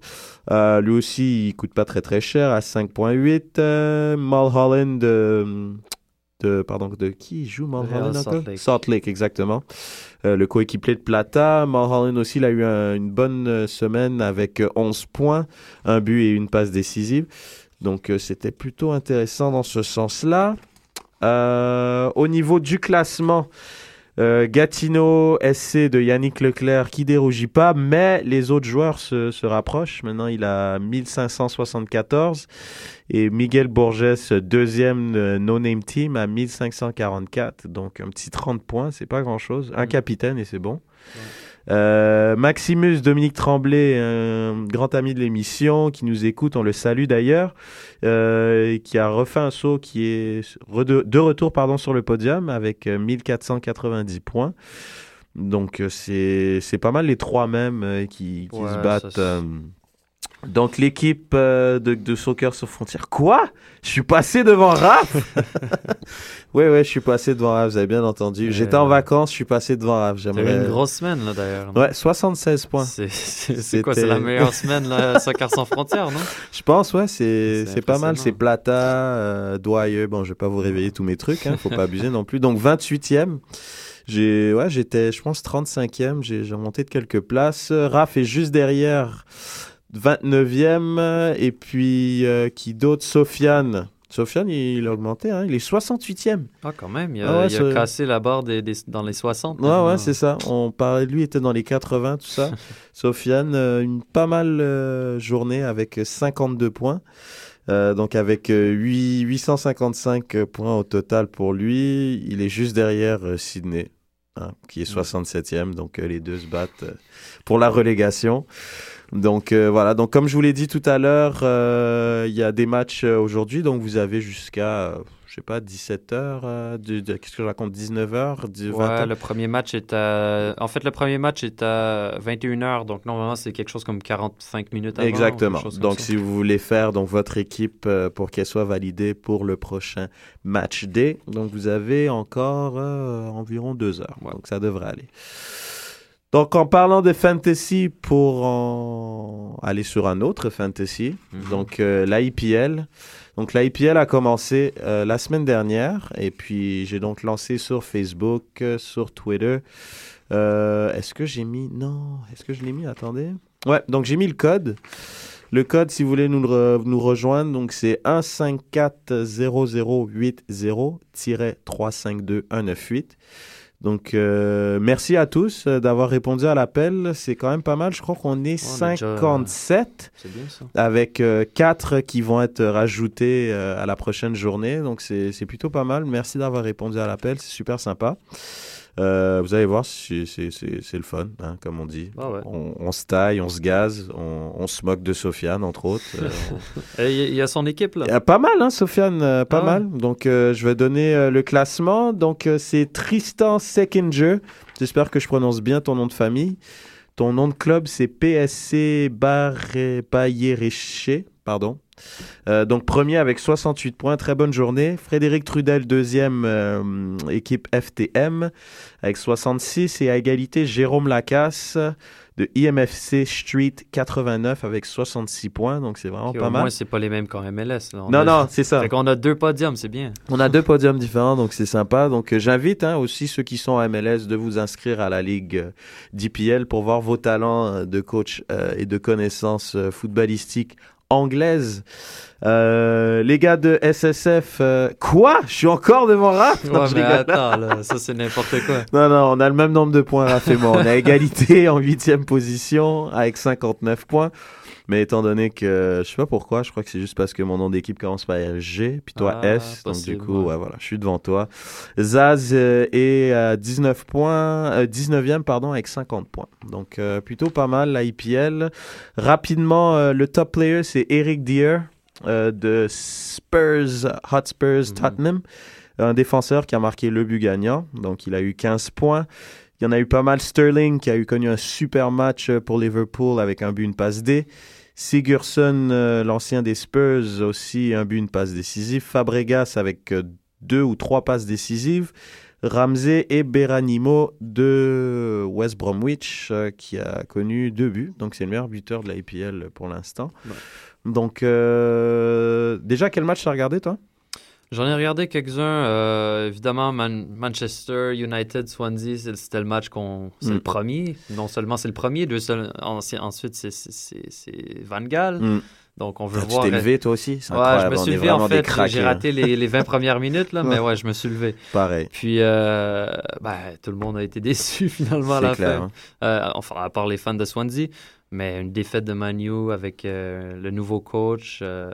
Lui aussi, il coûte pas très très cher à 5.8. Euh, Mulholland de, pardon de qui joue Mulholland Salt encore? Lake. Salt Lake exactement. Euh, le coéquipier de Plata. Mulholland aussi, il a eu un- une bonne euh, semaine avec euh, 11 points, un but et une passe décisive. Donc euh, c'était plutôt intéressant dans ce sens-là. Euh, au niveau du classement, euh, Gatineau SC de Yannick Leclerc qui dérougit pas, mais les autres joueurs se, se rapprochent. Maintenant, il a 1574 et Miguel Borges, deuxième euh, no-name team, à 1544. Donc un petit 30 points, c'est pas grand-chose. Un Mm. capitaine et c'est bon. Euh, Maximus Dominique Tremblay, un grand ami de l'émission qui nous écoute, on le salue d'ailleurs, euh, qui a refait un saut qui est de, retour pardon, sur le podium avec euh, 1490 points. Donc euh, c'est pas mal les trois mêmes euh, qui, qui Ouais, se battent. euh. Donc l'équipe euh, de, de Soccer sur frontières. Quoi? Je suis passé devant Raph? <laughs> Oui, oui, je suis passé devant Raph, vous avez bien entendu. J'étais en vacances, je suis passé devant Raph. J'aimerais... une grosse semaine, là, d'ailleurs. Ouais, 76 points. C'est- quoi? C'est la meilleure <laughs> semaine, là, Soccer sans frontières, non? Je pense, ouais, c'est pas mal. C'est Plata, euh, Dwyer. Bon, je vais pas vous réveiller tous mes trucs, hein, faut pas abuser non plus. Donc 28e. J'ai, ouais, j'étais, je pense 35e. J'ai j'ai remonté de quelques places. Raph est juste derrière, 29e. euh, Et puis euh, qui d'autre? Sofiane. Sofiane, il, a augmenté, hein, il est 68e. Ah, quand même. Il a, Ah ouais, il a ça- cassé la barre des, des- dans les 60. Ouais, ouais, c'est ça. On parlait, lui était dans les 80, tout ça. <laughs> Sofiane, euh, une pas mal euh, journée avec 52 points. Euh, donc avec euh, 8, 855 points au total pour lui. Il est juste derrière euh, Sydney, hein, qui est 67e. Donc euh, les deux se battent pour la relégation. Donc euh, voilà, donc comme je vous l'ai dit tout à l'heure, euh, il y a des matchs euh, aujourd'hui, donc vous avez jusqu'à, euh, je sais pas, 17h, qu'est-ce que je raconte, 19h, du 20h. Ouais, le premier match est à... En fait, le premier match est à 21h, donc normalement, c'est quelque chose comme 45 minutes avant. Exactement. Donc, si vous voulez faire donc votre équipe euh, pour qu'elle soit validée pour le prochain match day, donc vous avez encore euh, environ deux heures. Ouais. Donc, ça devrait aller. Donc, en parlant de fantasy, pour en aller sur un autre fantasy, Mhm. donc euh, l'IPL. Donc, l'IPL a commencé euh, la semaine dernière, et puis j'ai donc lancé sur Facebook, euh, sur Twitter. Euh, est-ce que j'ai mis. Non, est-ce que je l'ai mis? Attendez. Ouais, donc j'ai mis le code. Le code, si vous voulez nous, re- nous rejoindre, donc c'est 1540080-352-198. Donc, euh, merci à tous euh, d'avoir répondu à l'appel. C'est quand même pas mal. Je crois qu'on est On est déjà- 57 C'est bien ça. avec 4 qui vont être rajoutés euh, à la prochaine journée. Donc, c'est c'est plutôt pas mal. Merci d'avoir répondu à l'appel. C'est super sympa. Euh, vous allez voir, c'est le fun, hein, comme on dit. Ah ouais. On, on se taille, on se gaze, on, on se moque de Sofiane, entre autres. Euh, <laughs> Et Il y, a- il y a son équipe, là. Il y a pas mal, hein, Sofiane, euh, pas Ah ouais. mal. Donc, euh, je vais donner le classement. Donc, c'est Tristan Sekinger. J'espère que je prononce bien ton nom de famille. Ton nom de club, c'est PSC Barre-. Pardon. Euh, donc, premier avec 68 points. Très bonne journée. Frédéric Trudel, deuxième euh, équipe FTM avec 66. Et à égalité, Jérôme Lacasse de IMFC Street 89 avec 66 points. Donc, c'est vraiment pas au mal. moins, c'est pas les mêmes qu'en MLS. là. On Non, a- non, c'est ça. Fait qu'on a deux podiums, c'est bien. On a deux podiums différents, donc c'est sympa. Donc euh, j'invite hein, aussi ceux qui sont à MLS de vous inscrire à la Ligue euh, d'IPL pour voir vos talents euh, de coach et de connaissances footballistiques anglaises. Euh, les gars de SSF, euh, quoi? Je suis encore devant Raph? Non, Ouais, je mais rigole. attends, là, ça c'est n'importe quoi. <laughs> Non, non, on a le même nombre de points, Raph et moi. On a égalité en huitième position avec 59 points. Mais étant donné que, je sais pas pourquoi, je crois que c'est juste parce que mon nom d'équipe commence par G, puis toi Ah, S. Donc possible, du coup, ouais. ouais, voilà, je suis devant toi. Zaz euh, est à 19 points, euh, 19e, pardon, avec 50 points. Donc euh, plutôt pas mal, la IPL. Rapidement, euh, le top player, c'est Eric Deer euh, de Spurs, Hotspurs Mhm. Tottenham. Un défenseur qui a marqué le but gagnant. Donc il a eu 15 points. Il y en a eu pas mal. Sterling qui a eu connu un super match euh, pour Liverpool avec un but, une passe D. Sigurdsson, euh, l'ancien des Spurs, aussi un but, une passe décisive. Fabregas avec euh, deux ou trois passes décisives. Ramsey et Beranimo de West Bromwich euh, qui a connu deux buts. Donc c'est le meilleur buteur de la IPL pour l'instant. Donc déjà quel match t'as regardé toi? J'en ai regardé quelques-uns. euh, évidemment, Man- Manchester United, Swansea, c'était le match qu'on. C'est Mm. le premier. Non seulement c'est le premier, deux ensuite c'est- Van Gaal. Mm. Donc on veut Tu voir. t'es levé toi aussi? Ouais, je me suis levé en fait. J'ai raté les, les 20 premières minutes, là, mais ouais, je me suis levé. Pareil, Puis, euh, ben, tout le monde a été déçu <laughs> finalement à la clair. fin. hein. Euh, enfin, à part les fans de Swansea, mais une défaite de Manu avec euh, le nouveau coach, euh,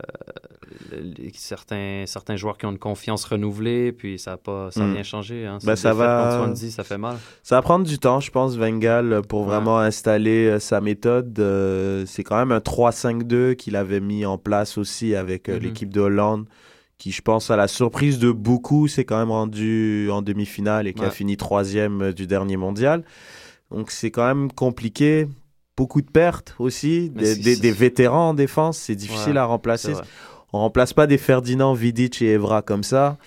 le- certains, certains joueurs qui ont une confiance renouvelée, puis ça n'a pas ça a Mm. rien changé. Hein. Ben, ça va- contre Swansea, ça fait mal. Ça va prendre du temps, je pense, Wenger, pour Ouais. vraiment installer euh, sa méthode. Euh, c'est quand même un 3-5-2 qu'il avait mis en place aussi avec Mhm. l'équipe de Hollande, qui, je pense, à la surprise de beaucoup, s'est quand même rendu en demi-finale et qui a fini troisième du dernier mondial. Donc, c'est quand même compliqué. Beaucoup de pertes aussi, des, vétérans en défense, c'est difficile Ouais, à remplacer. On remplace pas des Ferdinand, Vidic et Evra comme ça.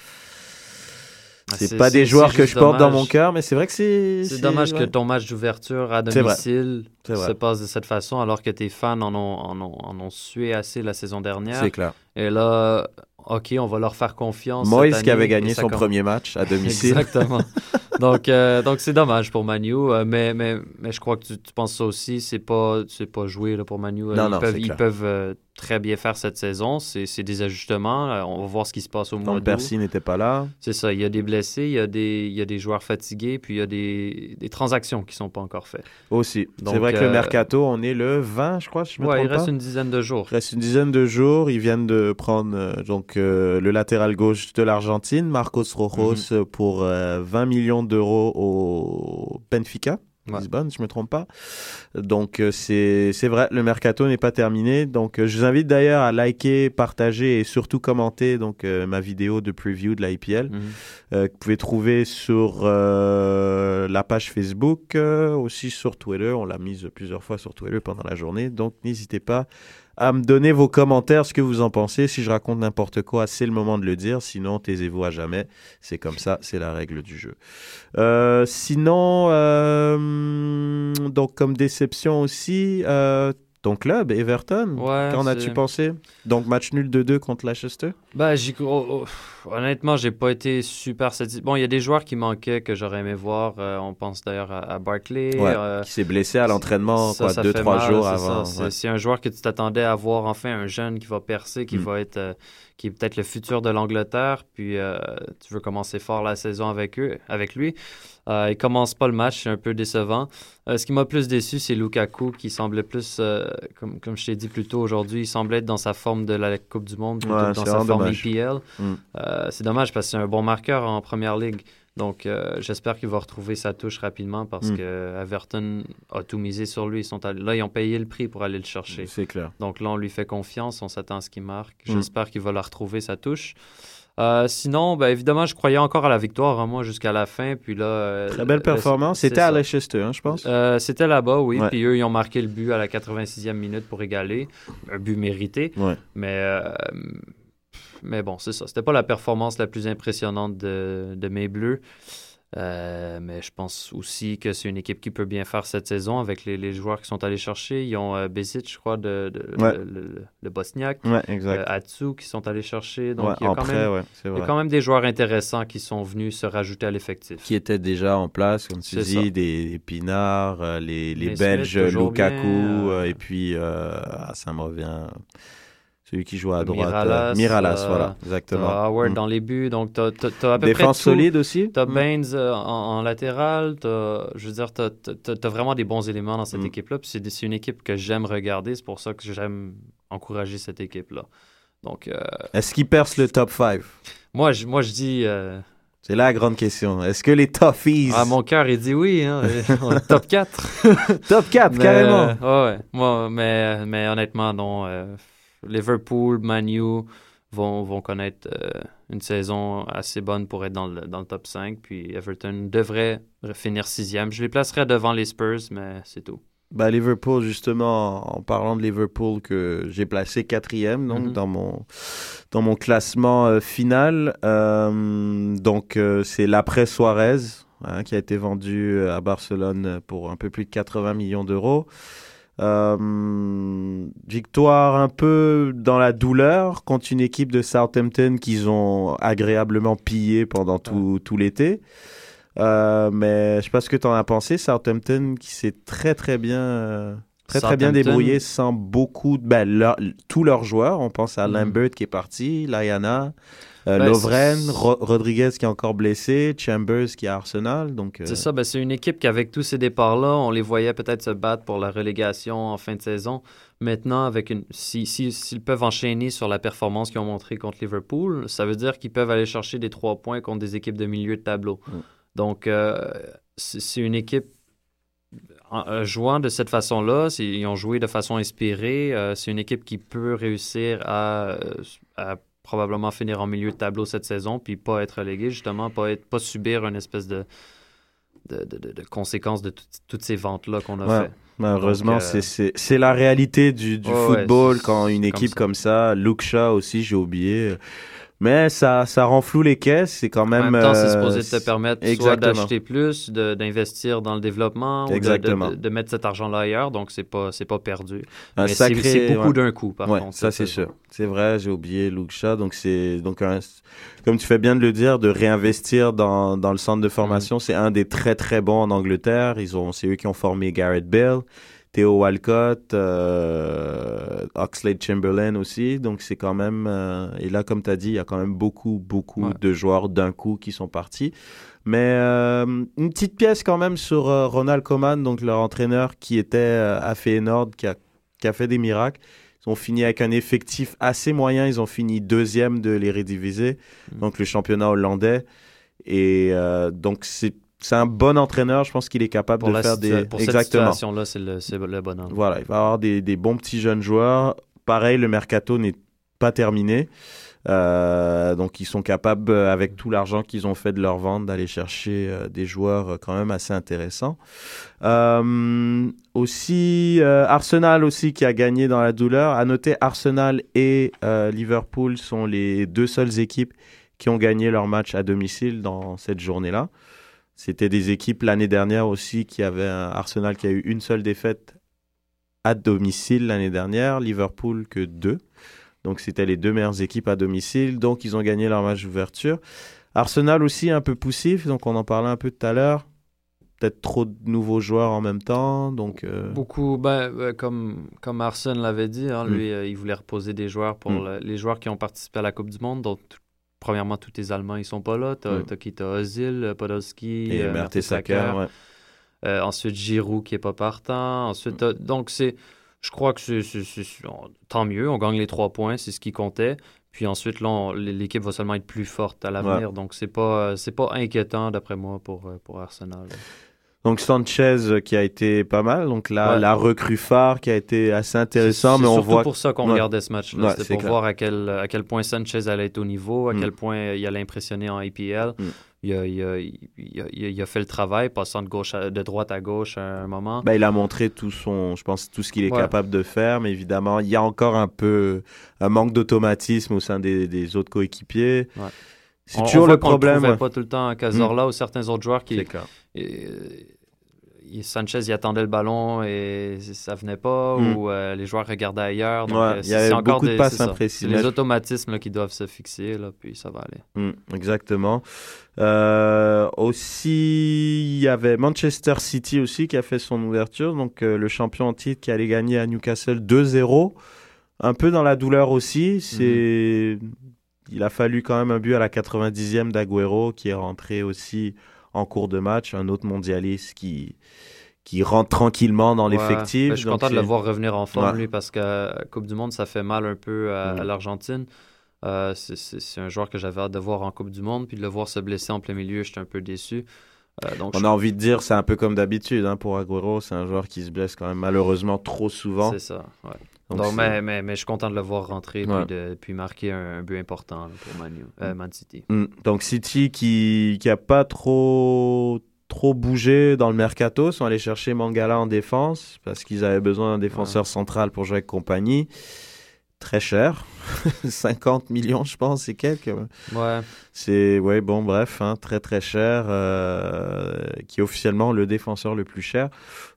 Ah, C'est pas des joueurs que je porte dans mon cœur, mais c'est vrai que c'est. C'est dommage que ton match d'ouverture à domicile se passe de cette façon, alors que tes fans en ont, en ont, en ont sué assez la saison dernière. C'est clair. Et là, OK, on va leur faire confiance. Moïse qui avait gagné son premier match à <laughs> domicile. Exactement. Donc, euh, donc c'est dommage pour Manu, euh, mais, mais, mais je crois que tu, tu penses ça aussi. C'est pas, c'est pas joué là, pour Manu. Euh, Non, ils non, peuvent, ils peuvent euh, très bien faire cette saison. C'est, des ajustements. On va voir ce qui se passe au mois. Percy n'était pas là. C'est ça. Il y a des blessés, il y a des, il y a des joueurs fatigués, puis il y a des, des transactions qui sont pas encore faites. Aussi. C'est vrai que le mercato, on est le 20, je crois, si je me Ouais, il trompe reste pas. une dizaine de jours. Il reste une dizaine de jours. Ils viennent de prendre donc le latéral gauche de l'Argentine, Marcos Rojos, Mhm. pour euh, 20 millions d'euros au Benfica. Ouais. Lisbonne, je me trompe pas. Donc euh, c'est vrai, le mercato n'est pas terminé. Donc euh, je vous invite d'ailleurs à liker, partager et surtout commenter donc euh, ma vidéo de preview de la IPL. Mhm. euh, que vous pouvez trouver sur euh, la page Facebook, aussi sur Twitter. On l'a mise plusieurs fois sur Twitter pendant la journée. Donc, n'hésitez pas à me donner vos commentaires, ce que vous en pensez. Si je raconte n'importe quoi, c'est le moment de le dire. Sinon, taisez-vous à jamais. C'est comme ça, c'est la règle du jeu. Euh, sinon, euh, donc comme déception aussi, euh, ton club, Everton, Ouais, qu'en as-tu pensé? Donc, match nul de 2 contre Leicester? J'y- oh, oh, honnêtement, j'ai pas été super satisfait. Bon, il y a des joueurs qui manquaient que j'aurais aimé voir. Euh, on pense d'ailleurs à, à Barkley. Ouais, euh, Qui s'est blessé à l'entraînement, ça, quoi, ça deux, fait trois mal, jours c'est avant. C'est ouais. c'est un joueur que tu t'attendais à voir enfin un jeune qui va percer, qui Mm. va être, euh, qui est peut-être le futur de l'Angleterre. Puis tu veux commencer fort la saison avec eux, avec lui. Euh, il commence pas le match, c'est un peu décevant. Euh, ce qui m'a plus déçu, c'est Lukaku qui semblait plus, euh, comme, comme je t'ai dit plus tôt aujourd'hui, il semblait être dans sa forme de la Coupe du Monde plutôt Ouais, que dans sa forme dommage. EPL. Mm. Euh, c'est dommage parce que c'est un bon marqueur en première ligue. Donc, j'espère qu'il va retrouver sa touche rapidement parce Mm. que Everton a tout misé sur lui. Ils sont allés- Là, ils ont payé le prix pour aller le chercher. C'est clair. Donc là, on lui fait confiance, on s'attend à ce qu'il marque. Mm. J'espère qu'il va la retrouver, sa touche. Euh, sinon, ben, évidemment, je croyais encore à la victoire, hein, moi, jusqu'à la fin. Puis là, euh, Très belle le- performance. C'était à. Leicester, hein, je pense. Euh, C'était là-bas, oui. Ouais. Puis eux, ils ont marqué le but à la 86e minute pour égaler. Un but mérité. Ouais. Mais, euh, mais bon, c'est ça. C'était pas la performance la plus impressionnante de, de mes Bleus. Euh, mais je pense aussi que c'est une équipe qui peut bien faire cette saison avec les, les joueurs qui sont allés chercher. Ils ont euh, Besic, je crois, de, de- Ouais. le, le- le Bosniaque. Ouais, Euh. Atsu qui sont allés chercher. Donc, Ouais, il, y a quand prêt, même, ouais, c'est il y vrai. a quand même des joueurs intéressants qui sont venus se rajouter à l'effectif. Qui étaient déjà en place, comme tu dis, ça. des, des Pinards, euh, les, les Les Belges, Lukaku, bien, et puis, euh, ah, ça me revient, celui qui joue à droite. Miralas, euh, Miralas, euh, voilà, T'as exactement. Howard Mm. dans les buts, donc t'as t'as- t'as à peu Défense près tout. solide aussi. T'as Mm. Baines euh, en, en latéral, je veux dire, t'as as, vraiment des bons éléments dans cette Mm. équipe-là. Puis c'est une équipe que j'aime regarder, c'est pour ça que j'aime encourager cette équipe-là. Donc, euh, Est-ce qu'ils percent le top 5 moi, je, moi, je dis. euh, C'est là la grande question. Est-ce que les Toffees, ah, mon cœur, il dit oui, hein, <laughs> top 4. top 4, Mais, carrément euh, ouais, ouais. Moi, mais, mais honnêtement, non. Liverpool, Manu vont, vont connaître euh, une saison assez bonne pour être dans le, dans le top 5. Puis Everton devrait finir sixième. Je les placerais devant les Spurs, mais c'est tout. Bah, Liverpool, justement, en parlant de Liverpool, que j'ai placé quatrième donc, Mhm. dans, mon, dans mon classement euh, final. Euh, donc, c'est l'après Suarez hein, qui a été vendu à Barcelone pour un peu plus de 80 millions d'euros. Euh, victoire un peu dans la douleur contre une équipe de Southampton qu'ils ont agréablement pillé pendant tout, tout l'été. Euh, mais je sais pas ce que tu en as pensé. Southampton qui s'est très très bien, euh, très très bien débrouillé sans beaucoup de. Ben, leur- tous leurs joueurs. On pense à Mhm. Lambert qui est parti, Laiana, euh, Ben, Lovren, Ro- Rodriguez qui est encore blessé, Chambers qui est à Arsenal. Donc, euh, C'est ça, ben, c'est une équipe qu'avec tous ces départs-là, on les voyait peut-être se battre pour la relégation en fin de saison. Maintenant, avec une, si, si- s'ils peuvent enchaîner sur la performance qu'ils ont montrée contre Liverpool, ça veut dire qu'ils peuvent aller chercher des trois points contre des équipes de milieu de tableau. Mm. Donc, euh, c'est une équipe en, jouant de cette façon-là, ils ont joué de façon inspirée. euh, c'est une équipe qui peut réussir à, à probablement finir en milieu de tableau cette saison, puis pas être relégué, justement, pas, être, pas subir une espèce de, de, de- de- de conséquences de tout- toutes ces ventes-là qu'on a Ouais. fait. Malheureusement, euh, c'est- la réalité du, du football quand une équipe comme comme ça, Luke Shaw aussi, j'ai oublié. Mais ça, ça rend flou les caisses. C'est quand En même. même temps, c'est euh, supposé te permettre soit d'acheter plus, d'investir dans le développement, ou de- mettre cet argent-là ailleurs, donc c'est pas, c'est pas perdu. un Mais sacré- c'est beaucoup ouais. d'un coup, par Ouais, contre. ça c'est sûr. C'est vrai, j'ai oublié Luke Shaw. Donc c'est donc un- comme tu fais bien de le dire, de réinvestir dans, dans le centre de formation. Mm. C'est un des très très bons en Angleterre. Ils ont, c'est eux qui ont formé Garrett Bale, Theo Walcott, euh, Oxlade Chamberlain aussi. Donc c'est quand même euh, et là comme tu as dit, il y a quand même beaucoup beaucoup Ouais. de joueurs d'un coup qui sont partis. Mais euh, une petite pièce quand même sur euh, Ronald Koeman, donc leur entraîneur qui était à Feyenoord, qui a, qui a fait des miracles. Ils ont fini avec un effectif assez moyen. Ils ont fini deuxième de l'Eredivisie, Mm. donc le championnat hollandais. Et donc c'est c'est un bon entraîneur. Je pense qu'il est capable Pour, de faire des pour cette exactement. situation-là, c'est le, c'est le bon endroit. Voilà, il va avoir des, des bons petits jeunes joueurs. Pareil, le mercato n'est pas terminé. Euh, donc ils sont capables, avec tout l'argent qu'ils ont fait de leur vente, d'aller chercher euh, des joueurs euh, quand même assez intéressants. Euh, aussi, Arsenal aussi qui a gagné dans la douleur. À noter, Arsenal et Liverpool sont les deux seules équipes qui ont gagné leur match à domicile dans cette journée-là. C'était des équipes l'année dernière aussi qui avaient un Arsenal qui a eu une seule défaite à domicile l'année dernière, Liverpool que deux. Donc c'était les deux meilleures équipes à domicile, donc ils ont gagné leur match d'ouverture. Arsenal aussi un peu poussif, donc on en parlait un peu tout à l'heure. Peut-être trop de nouveaux joueurs en même temps, donc euh, Beaucoup, ben, euh, comme, comme Arsène l'avait dit, hein, Mm. lui, euh, il voulait reposer des joueurs pour Mm. le- les joueurs qui ont participé à la Coupe du Monde. Donc, premièrement, tous les Allemands, ils sont pas là. T'as Mm. qui T'as Ozil, euh, Podolski, et euh, Mertesacker, Mertesacker. ouais. Euh, ensuite, Giroud qui est pas partant. Ensuite, t'as- donc c'est, je crois que c'est, tant mieux. On gagne les trois points, c'est ce qui comptait. Puis ensuite, l'équipe va seulement être plus forte à l'avenir. Donc, c'est pas, c'est pas inquiétant, d'après moi, pour, euh, pour Arsenal. Donc Sanchez euh, qui a été pas mal. Donc là, Ouais. la recrue phare qui a été assez intéressant, C'est- mais c'est on surtout voit pour ça qu'on Ouais. regardait ce match-là. Ouais, C'était c'est pour clair. voir à quel, à quel point Sanchez allait être au niveau, à Mm. quel point il allait impressionner en APL. Mm. Il, a, il, a, il, a, il a- il a fait le travail, passant de, gauche à- de droite à gauche à un moment. Bah, il a montré tout son, je pense, tout ce qu'il est Ouais. capable de faire, mais évidemment, il y a encore un peu un manque d'automatisme au sein des, des autres coéquipiers. Ouais. C'est On- on toujours voit le qu'on problème. trouvait ouais. pas tout le temps à Cazorla ou certains autres joueurs qui. Et, euh, Sanchez, il attendait le ballon et ça venait pas, Mm. ou euh, les joueurs regardaient ailleurs. Donc, Ouais, euh, il y avait beaucoup de des- passes c'est ça. imprécises. C'est les automatismes là, qui doivent se fixer, là, puis ça va aller. Mm, exactement. Euh, aussi, il y avait Manchester City aussi qui a fait son ouverture, donc euh, le champion en titre qui allait gagner à Newcastle 2-0. Un peu dans la douleur aussi. C'est, il a fallu quand même un but à la 90e d'Aguero qui est rentré aussi en cours de match, un autre mondialiste qui qui rentre tranquillement dans Ouais. l'effectif. Ben, je suis content de le voir revenir en forme, Ouais. lui, parce qu'à Coupe du Monde, ça fait mal un peu à, Mm. à l'Argentine. Euh, c'est- un joueur que j'avais hâte de voir en Coupe du Monde, puis de le voir se blesser en plein milieu, j'étais un peu déçu. Euh, donc, On je- a envie de dire, c'est un peu comme d'habitude hein, pour Aguero. C'est un joueur qui se blesse quand même malheureusement trop souvent. c'est ça. ouais. Donc, mais, mais, mais je suis content de le voir rentrer Ouais. puis, de, puis marquer un, un but important là, pour Manu, euh, Man City. Mm. Donc City qui qui a pas trop trop bougé dans le mercato sont allés chercher Mangala en défense parce qu'ils avaient besoin d'un défenseur central pour jouer avec compagnie. Très cher, <laughs> 50 millions je pense et quelques. Ouais, C'est ouais bon bref hein, très très cher euh, qui est officiellement le défenseur le plus cher.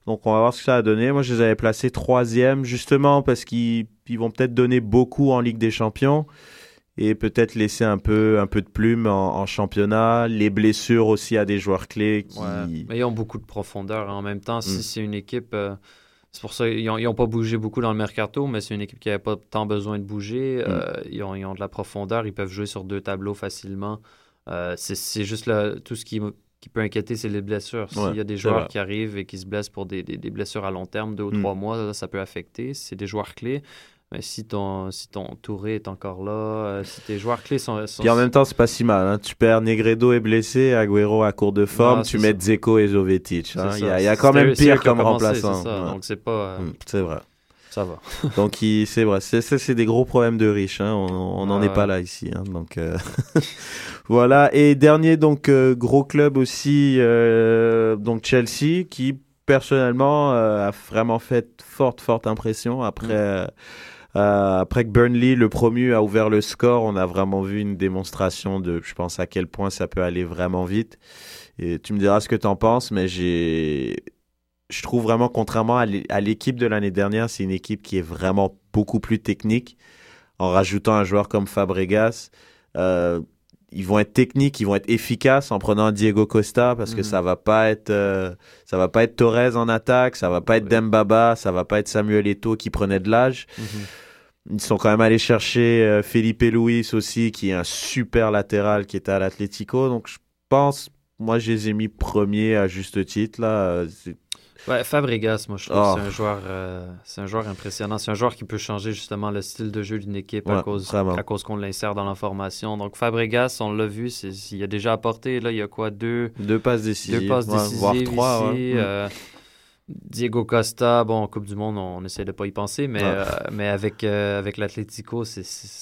Donc on va voir ce que ça a donné. Moi je les avais placés troisième justement parce qu'ils ils vont peut-être donner beaucoup en Ligue des Champions et peut-être laisser un peu un peu de plume en, en championnat. Les blessures aussi à des joueurs clés qui ouais. Mais ils ont beaucoup de profondeur. hein. En même temps, si Mm. c'est une équipe. euh, c'est pour ça qu'ils n'ont pas bougé beaucoup dans le mercato, mais c'est une équipe qui n'avait pas tant besoin de bouger. Mm. Euh, ils, ont, ils ont de la profondeur, ils peuvent jouer sur deux tableaux facilement. Euh, c'est juste le- tout ce qui, peut inquiéter, c'est les blessures. S'il Ouais, y a des joueurs qui arrivent et qui se blessent pour des, des- des blessures à long terme, deux ou Mm. trois mois, là, ça peut affecter. C'est des joueurs clés. Mais si ton, si ton Touré est encore là, euh, si tes joueurs clés sont. sont Puis en même temps, c'est pas si mal. hein. Tu perds Negredo est blessé, Agüero à court de forme, Non, tu mets ça. Dzeko et Zovetic. c'est hein. Il y a, y quand même pire comme commencé, remplaçant. c'est ça. Ouais. Donc c'est pas. euh, Mm, C'est vrai. Ça va. <laughs> Donc c'est vrai, c'est des gros problèmes de riches. hein. On n'en est pas là ici. hein. Donc euh, <laughs> voilà. Et dernier donc gros club aussi, donc Chelsea, qui personnellement a vraiment fait forte forte impression après. Mm. Euh, après que Burnley, le promu, a ouvert le score, on a vraiment vu une démonstration de, je pense, à quel point ça peut aller vraiment vite. Et tu me diras ce que tu en penses, mais j'ai, je trouve vraiment, contrairement à l'équipe de l'année dernière, c'est une équipe qui est vraiment beaucoup plus technique. En rajoutant un joueur comme Fabregas, euh, ils vont être techniques, ils vont être efficaces en prenant Diego Costa parce que Mhm. ça va pas être, euh, ça va pas être Torres en attaque, ça va pas être. Dembaba, ça va pas être Samuel Eto'o qui prenait de l'âge. Mhm. Ils sont quand même allés chercher euh, Felipe Luis aussi, qui est un super latéral qui était à l'Atlético. Donc je pense, moi je les ai mis premiers à juste titre là. Euh, Ouais, Fabregas, moi, je trouve Oh. que c'est un joueur, euh, c'est un joueur impressionnant. C'est un joueur qui peut changer justement le style de jeu d'une équipe à cause, vraiment. à cause qu'on l'insère dans la formation. Donc Fabregas, on l'a vu, c'est, il a déjà apporté, là, il y a quoi, deux, Deux passes décisives, deux passes ouais, décisives voire trois. ici. ouais. Mm. euh, Diego Costa, bon, en Coupe du Monde, on essaie de pas y penser, mais, euh, mais avec, euh, avec l'Atlético,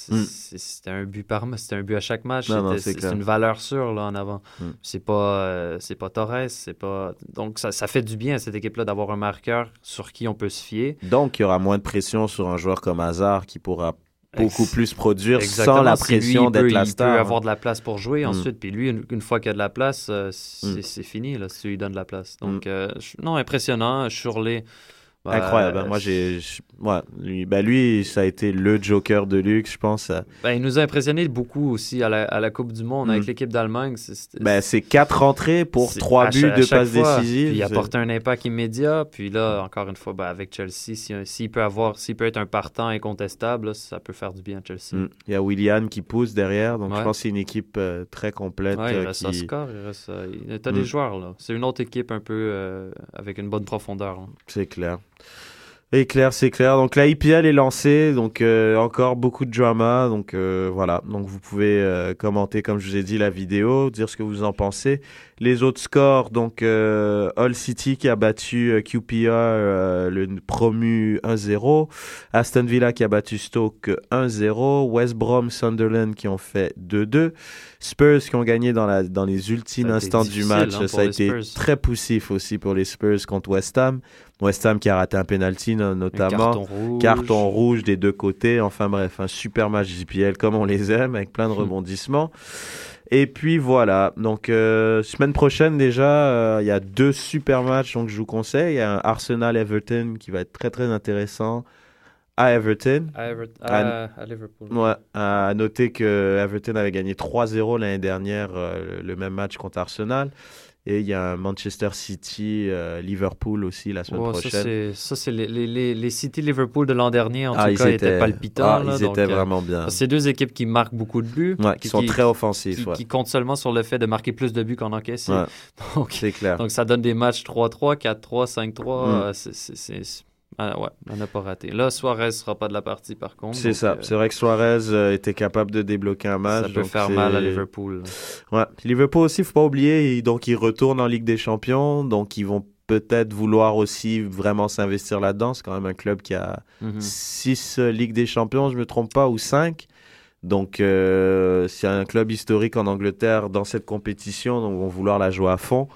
Mm. c'était un but par c'était un but à chaque match. C'est une valeur sûre là, en avant. Mm. C'est pas, euh, c'est pas Torres, c'est pas. Donc ça, ça fait du bien à cette équipe-là d'avoir un marqueur sur qui on peut se fier. Donc il y aura moins de pression sur un joueur comme Hazard qui pourra beaucoup plus produire Exactement. sans la Si lui, pression il peut- d'être la Il star. peut hein. avoir de la place pour jouer Mm. ensuite. Puis lui, une, une fois qu'il a de la place, euh, c'est Mm. c'est fini là, si tu lui donnes de la place. Donc, euh, je- non, impressionnant. Shirley. Bah, Incroyable. hein. Moi, j'ai, ouais, lui, bah, lui, ça a été le Joker de luxe, je pense. ben, il nous a impressionné beaucoup aussi à la, à la Coupe du Monde Mm. avec l'équipe d'Allemagne. C'est- Ben, c'est quatre entrées pour trois buts, chaque passes décisives. Il apporte un impact immédiat. Puis là, encore une fois, ben, avec Chelsea, si- s'il peut avoir, s'il peut être un partant incontestable, là, ça peut faire du bien à Chelsea. Mm. Il y a William qui pousse derrière, donc je pense que c'est une équipe euh, très complète. Ouais, il euh, reste qui... un score, il reste. euh, T'as Mm. des joueurs là. C'est une autre équipe un peu euh, avec une bonne profondeur. là. C'est clair. C'est clair, c'est clair. Donc la IPL est lancée, donc euh, encore beaucoup de drama. Donc euh, voilà, donc vous pouvez euh, commenter comme je vous ai dit la vidéo, dire ce que vous en pensez. Les autres scores, donc All City qui a battu QPR, le promu 1-0. Aston Villa qui a battu Stoke 1-0. West Brom, Sunderland qui ont fait 2-2. Spurs qui ont gagné dans, la, dans les ultimes instants du match. hein, Ça a été très poussif aussi pour les Spurs contre West Ham. West Ham qui a raté un penalty notamment. carton rouge. Carton rouge des deux côtés. Enfin bref, un super match JPL comme on les aime, avec plein de <laughs> rebondissements. Et puis voilà, donc euh, semaine prochaine déjà, euh, il y a deux super matchs donc je vous conseille. Il y a un Arsenal-Everton qui va être très très intéressant à Everton. À, à- à Liverpool. Ouais, à noter que Everton avait gagné 3-0 l'année dernière, euh, le même match contre Arsenal. Et il y a Manchester City, euh, Liverpool aussi la semaine prochaine. ça, c'est les, les, les, City Liverpool de l'an dernier, en Ah, tout cas, étaient, étaient palpitants. ah, là, ils donc, étaient euh, vraiment bien. C'est deux équipes qui marquent beaucoup de buts, Ouais, qui sont très offensifs. qui, ouais. qui comptent seulement sur le fait de marquer plus de buts qu'en encaisser. Ouais, <laughs> Donc, c'est clair. donc, ça donne des matchs 3-3, 4-3, 5-3. Mm. c'est- ah, ouais, on n'a pas raté. Là, Suarez sera pas de la partie, par contre. C'est ça. euh, C'est vrai que Suarez euh, était capable de débloquer un match. ça peut faire mal à Liverpool. Ouais. Liverpool aussi, faut pas oublier, ils- donc ils retournent en Ligue des Champions, donc ils vont peut-être vouloir aussi vraiment s'investir là-dedans. C'est quand même un club qui a Mhm. 6 Ligues des Champions, je me trompe pas, ou 5. Donc euh, c'est un club historique en Angleterre dans cette compétition, donc ils vont vouloir la jouer à fond.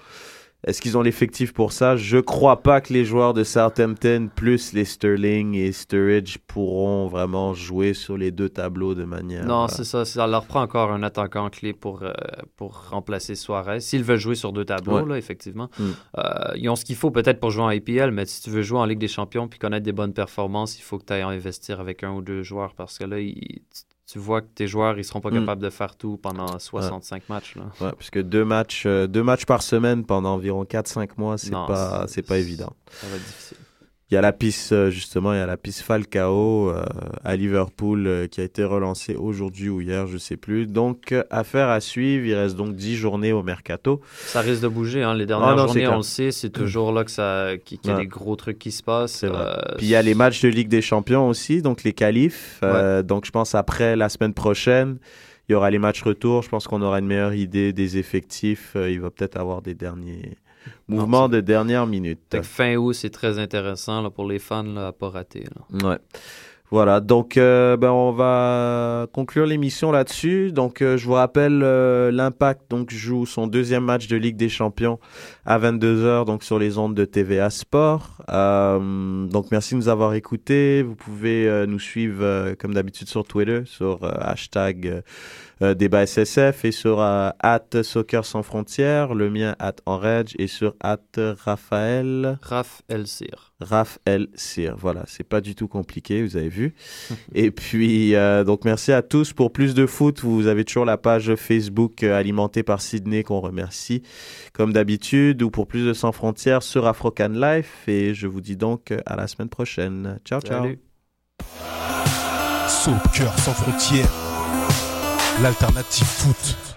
Est-ce qu'ils ont l'effectif pour ça? Je crois pas que les joueurs de Southampton plus les Sterling et Sturridge pourront vraiment jouer sur les deux tableaux de manière. Non, euh, c'est ça. Ça leur prend encore un attaquant clé pour, euh, pour remplacer Suarez. S'ils veulent jouer sur deux tableaux, Ouais. là, effectivement. Mm. Euh, ils ont ce qu'il faut peut-être pour jouer en IPL, mais si tu veux jouer en Ligue des Champions puis connaître des bonnes performances, il faut que tu ailles investir avec un ou deux joueurs parce que là, il- tu, vois que tes joueurs, ils seront pas Mm. capables de faire tout pendant 65 matchs. Là. Ouais, parce que deux matchs, euh, deux matchs par semaine pendant environ 4-5 mois, c'est pas, c'est pas évident. Ça va être difficile. Il y a la piste, euh, justement, il y a la piste Falcao euh, à Liverpool euh, qui a été relancée aujourd'hui ou hier, je sais plus. Donc, euh, affaire à suivre. Il reste donc 10 journées au mercato. Ça risque de bouger. Hein. Les dernières Ah non, c'est journées, on le sait, c'est toujours là que ça, qu'il y a Ouais. des gros trucs qui se passent. Puis il y a les matchs de Ligue des Champions aussi, donc les qualifs. Donc, je pense après la semaine prochaine, il y aura les matchs retour. Je pense qu'on aura une meilleure idée des effectifs. Il va peut-être avoir des derniers mouvements de dernière minute. Fin août, c'est très intéressant là, pour les fans là, à pas rater. là. Ouais. Voilà, donc euh, ben, on va conclure l'émission là-dessus. Donc euh, je vous rappelle euh, l'Impact donc joue son deuxième match de Ligue des Champions à 22h donc sur les ondes de TVA Sport. Euh, donc merci de nous avoir écoutés. Vous pouvez nous suivre comme d'habitude sur Twitter sur hashtag euh, débat SSF et sur euh, at soccer sans frontières, le mien at enrage et sur at Raphaël Raph Elsir. Raph El Sir. Voilà, c'est pas du tout compliqué, vous avez vu. <laughs> Et puis, euh, donc merci à tous. Pour plus de foot, vous avez toujours la page Facebook alimentée par Sydney qu'on remercie, comme d'habitude, ou pour plus de Sans Frontières sur Afrocan Life. Et je vous dis donc à la semaine prochaine. Ciao, ciao. Salut. Soccer sans frontières, l'alternative foot.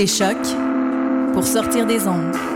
Écoutez Choc pour sortir des ondes.